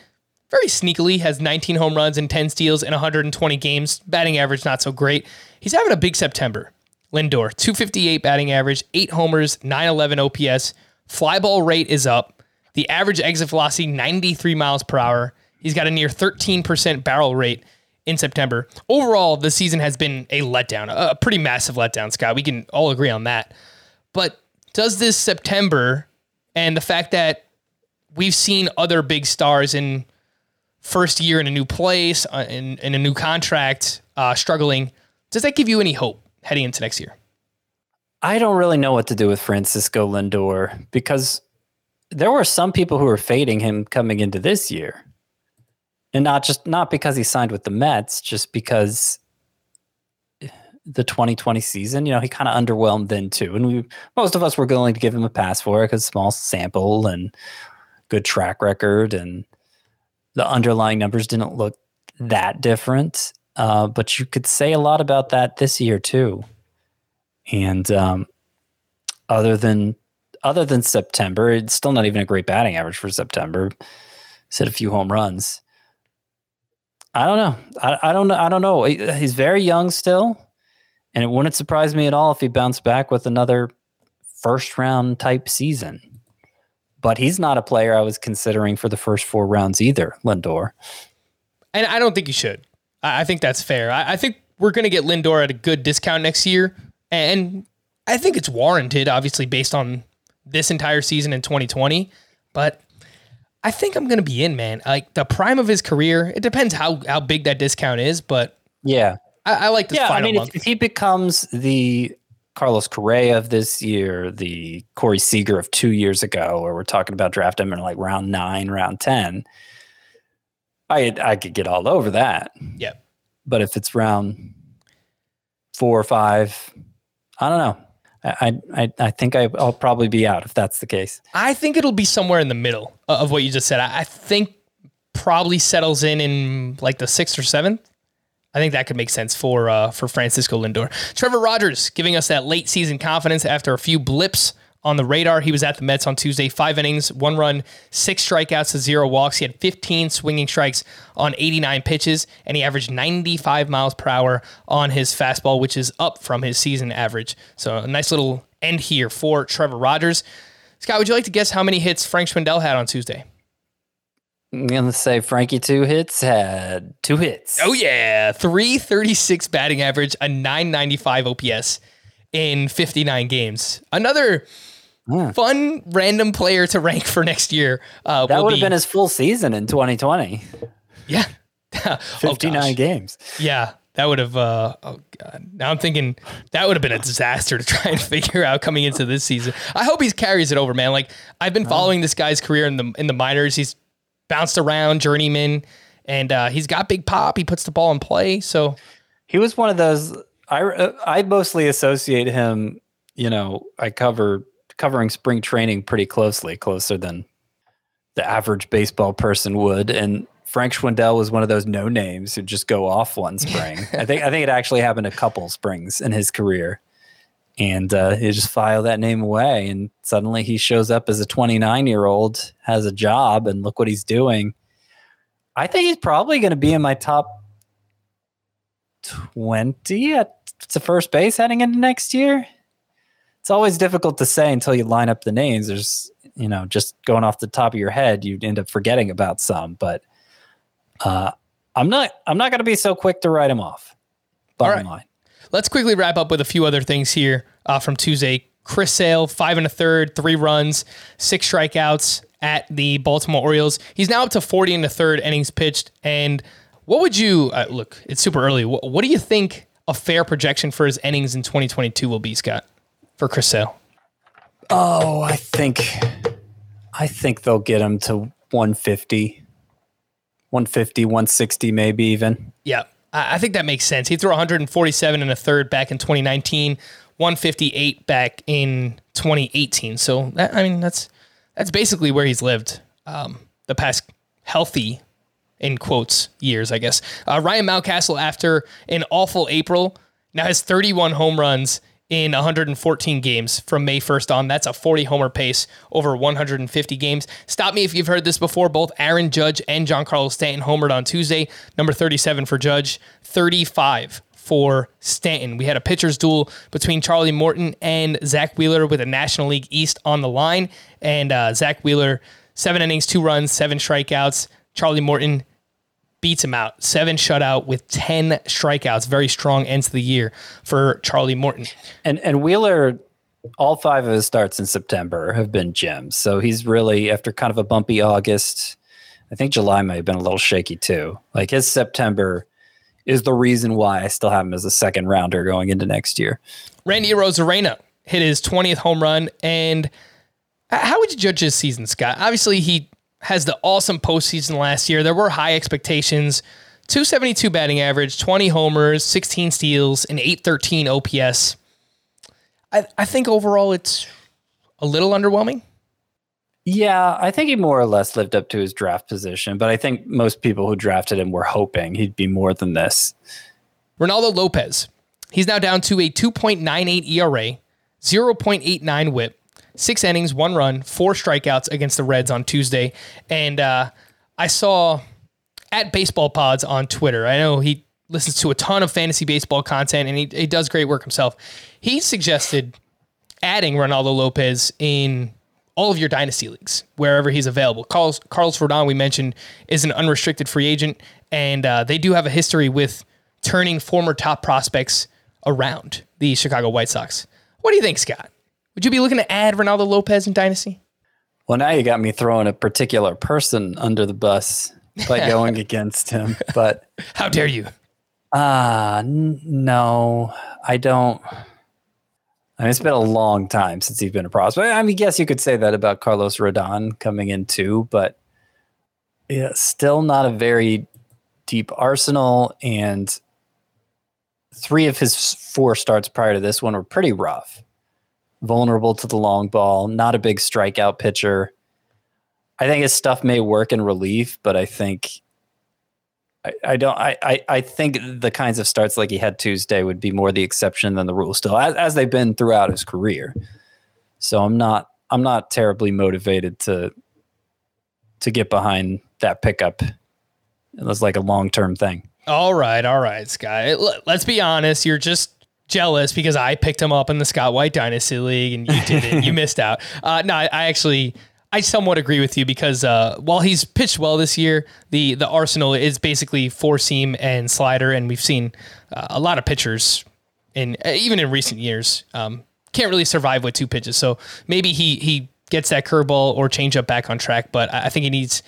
very sneakily has 19 home runs and 10 steals in 120 games. Batting average not so great. He's having a big September. Lindor, 258 batting average, 8 homers, 911 OPS. Fly ball rate is up. The average exit velocity 93 miles per hour. He's got a near 13% barrel rate in September. Overall, the season has been a letdown, a pretty massive letdown, Scott. We can all agree on that. But does this September and the fact that we've seen other big stars in first year in a new place, uh, in, in a new contract, uh, struggling, does that give you any hope heading into next year? I don't really know what to do with Francisco Lindor because there were some people who were fading him coming into this year. And not just not because he signed with the Mets, just because the 2020 season, you know, he kind of underwhelmed then too. And we most of us were willing to give him a pass for it because small sample and good track record and the underlying numbers didn't look that different. Uh, but you could say a lot about that this year too. And um, other than other than September, it's still not even a great batting average for September. He's hit a few home runs. I don't know. I, I don't know. I don't know. He's very young still, and it wouldn't surprise me at all if he bounced back with another first round type season. But he's not a player I was considering for the first four rounds either, Lindor. And I don't think you should. I think that's fair. I, I think we're going to get Lindor at a good discount next year and I think it's warranted, obviously, based on this entire season in 2020. But I think I'm going to be in, man. Like the prime of his career, it depends how how big that discount is, but yeah, I, I like this. Yeah, I mean, if, if, he becomes the Carlos Correa of this year, the Corey Seager of two years ago, or we're talking about drafting him in like round nine, round ten, I I could get all over that. Yep. But if it's round four or five, I don't know. I I I think I, will probably be out if that's the case. I think it'll be somewhere in the middle of what you just said. I, I think probably settles in in like the sixth or seventh. I think that could make sense for uh, for Francisco Lindor. Trevor Rogers giving us that late season confidence after a few blips on the radar. He was at the Mets on Tuesday, five innings, one run, six strikeouts to zero walks. He had 15 swinging strikes on 89 pitches, and he averaged 95 miles per hour on his fastball, which is up from his season average. So a nice little end here for Trevor Rogers. Scott, would you like to guess how many hits Frank Schwindel had on Tuesday? I'm gonna say Frankie two hits had two hits. Oh yeah, three thirty six batting average, a nine ninety five OPS in fifty nine games. Another yeah. fun random player to rank for next year. Uh, that would have been his full season in 2020. Yeah. 59 oh, games. Yeah. That would have, uh, oh God. Now I'm thinking that would have been a disaster to try and figure out coming into this season. I hope he carries it over, man. Like I've been following this guy's career in the, in the minors. He's bounced around, journeyman, and uh, he's got big pop. He puts the ball in play. So he was one of those. I, I mostly associate him, you know, I cover covering spring training pretty closely, closer than the average baseball person would. And Frank Schwindel was one of those no names who just go off one spring. I think I think it actually happened a couple springs in his career. And uh, he just file that name away, and suddenly he shows up as a 29 year old, has a job, and look what he's doing. I think he's probably going to be in my top 20 at to first base heading into next year it's always difficult to say until you line up the names. There's, you know, just going off the top of your head, you'd end up forgetting about some. But uh, I'm not, I'm not going to be so quick to write him off. Bottom line. Let's quickly wrap up with a few other things here uh, from Tuesday. Chris Sale, five and a third, three runs, six strikeouts at the Baltimore Orioles. He's now up to 40 and a third innings pitched. And what would you uh, look? It's super early. What, what, do you think a fair projection for his innings in 2022 will be, Scott, for Chris Sale? Oh, I think, I think they'll get him to 150, 150, 160, maybe even. Yeah, I think that makes sense. He threw 147 and a third back in 2019. 158 back in 2018. So that, I mean, that's that's basically where he's lived um, the past healthy, in quotes, years, I guess. Uh, Ryan Mountcastle, after an awful April, now has 31 home runs in 114 games from May 1st on. That's a 40 homer pace over 150 games. Stop me if you've heard this before. Both Aaron Judge and Giancarlo Stanton homered on Tuesday. Number 37 for Judge, 35 for Stanton. We had a pitcher's duel between Charlie Morton and Zack Wheeler with a National League East on the line. And uh, Zack Wheeler, seven innings, two runs, seven strikeouts. Charlie Morton beats him out. Seven shutout with 10 strikeouts. Very strong end to the year for Charlie Morton. And, and Wheeler, all five of his starts in September have been gems. So he's really, after kind of a bumpy August, I think July may have been a little shaky too. Like his September is the reason why I still have him as a second rounder going into next year. Randy Arozarena hit his 20th home run. And how would you judge his season, Scott? Obviously, he has the awesome postseason last year. There were high expectations. 272 batting average, 20 homers, 16 steals, and 813 OPS. I, I think overall it's a little underwhelming. Yeah, I think he more or less lived up to his draft position, but I think most people who drafted him were hoping he'd be more than this. Reynaldo Lopez. He's now down to a 2.98 ERA, 0.89 whip, six innings, one run, four strikeouts against the Reds on Tuesday. And uh, I saw at Baseball Pods on Twitter, I know he listens to a ton of fantasy baseball content and he, he does great work himself. He suggested adding Reynaldo Lopez in all of your dynasty leagues wherever he's available. Carlos, Carlos Rodon, we mentioned, is an unrestricted free agent, and uh, they do have a history with turning former top prospects around the Chicago White Sox. What do you think, Scott? Would you be looking to add Reynaldo Lopez in dynasty? Well, now you got me throwing a particular person under the bus by going against him. But how dare you? Ah, uh, n- no, I don't. I mean, it's been a long time since he's been a prospect. I mean, guess you could say that about Carlos Rodon coming in too, but yeah, still not a very deep arsenal. And three of his four starts prior to this one were pretty rough. Vulnerable to the long ball, not a big strikeout pitcher. I think his stuff may work in relief, but I think I, I don't. I, I, I think the kinds of starts like he had Tuesday would be more the exception than the rule, still, as, as they've been throughout his career. So I'm not. I'm not terribly motivated to to get behind that pickup. It was like a long term thing. All right, all right, Sky. Let's be honest. You're just jealous because I picked him up in the Scott White Dynasty League and you didn't. you missed out. Uh, no, I, I actually I somewhat agree with you because uh, while he's pitched well this year, the the arsenal is basically four seam and slider, and we've seen uh, a lot of pitchers in uh, even in recent years um, can't really survive with two pitches. So maybe he he gets that curveball or changeup back on track, but I think he needs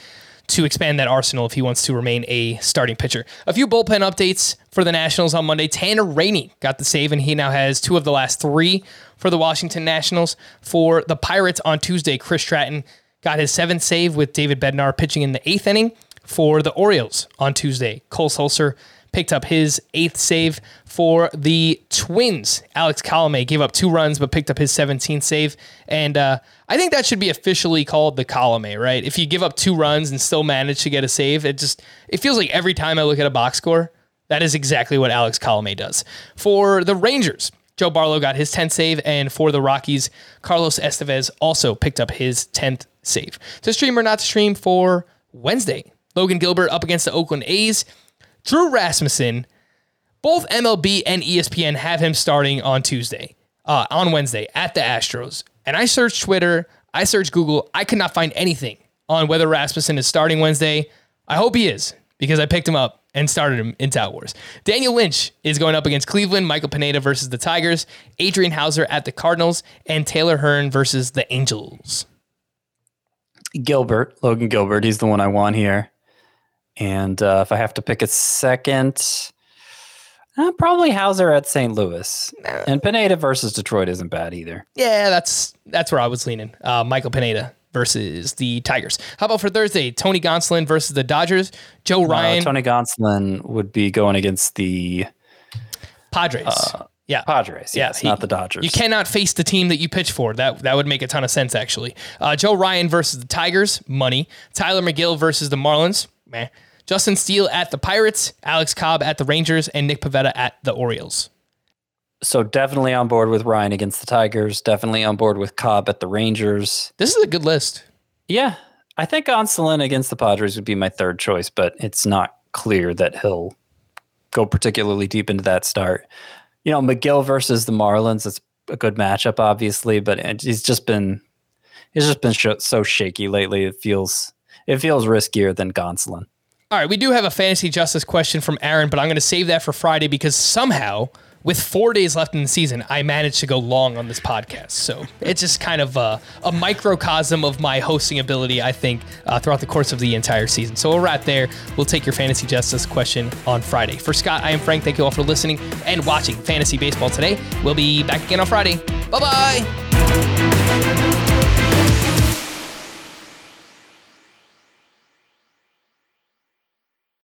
to expand that arsenal if he wants to remain a starting pitcher. A few bullpen updates for the Nationals on Monday. Tanner Rainey got the save, and he now has two of the last three for the Washington Nationals. For the Pirates on Tuesday, Chris Stratton got his seventh save with David Bednar pitching in the eighth inning. For the Orioles on Tuesday, Cole Sulser picked up his eighth save for the Twins. Alex Colome gave up two runs but picked up his 17th save. And uh, I think that should be officially called the Colome, right? If you give up two runs and still manage to get a save, it just it feels like every time I look at a box score, that is exactly what Alex Colome does. For the Rangers, Joe Barlow got his 10th save, and for the Rockies, Carlos Estevez also picked up his 10th save. To stream or not to stream for Wednesday, Logan Gilbert up against the Oakland A's. Drew Rasmussen, both MLB and ESPN have him starting on Tuesday, uh, on Wednesday at the Astros. And I searched Twitter, I searched Google, I could not find anything on whether Rasmussen is starting Wednesday. I hope he is because I picked him up and started him in Tout Wars. Daniel Lynch is going up against Cleveland, Michael Pineda versus the Tigers, Adrian Houser at the Cardinals, and Taylor Hearn versus the Angels. Gilbert, Logan Gilbert, he's the one I want here. And uh, if I have to pick a second, uh, probably Houser at St. Louis. And Pineda versus Detroit isn't bad either. Yeah, that's that's where I was leaning. Uh, Michael Pineda versus the Tigers. How about for Thursday? Tony Gonsolin versus the Dodgers. Joe Ryan. Uh, Tony Gonsolin would be going against the Padres. Uh, yeah, Padres. Yeah, Yes, he- not the Dodgers. You cannot face the team that you pitch for. That that would make a ton of sense actually. Uh, Joe Ryan versus the Tigers, money. Tylor Megill versus the Marlins, meh. Justin Steele at the Pirates, Alex Cobb at the Rangers, and Nick Pivetta at the Orioles. So definitely on board with Ryan against the Tigers. Definitely on board with Cobb at the Rangers. This is a good list. Yeah, I think Gonsolin against the Padres would be my third choice, but it's not clear that he'll go particularly deep into that start. You know, Megill versus the Marlins. It's a good matchup, obviously, but he's just been he's just been so shaky lately. It feels it feels riskier than Gonsolin. All right, we do have a fantasy justice question from Aaron, but I'm going to save that for Friday because somehow, with four days left in the season, I managed to go long on this podcast. So it's just kind of a, a microcosm of my hosting ability, I think, uh, throughout the course of the entire season. So we'll wrap there. We'll take your fantasy justice question on Friday. For Scott, I am Frank. Thank you all for listening and watching Fantasy Baseball today. We'll be back again on Friday. Bye bye.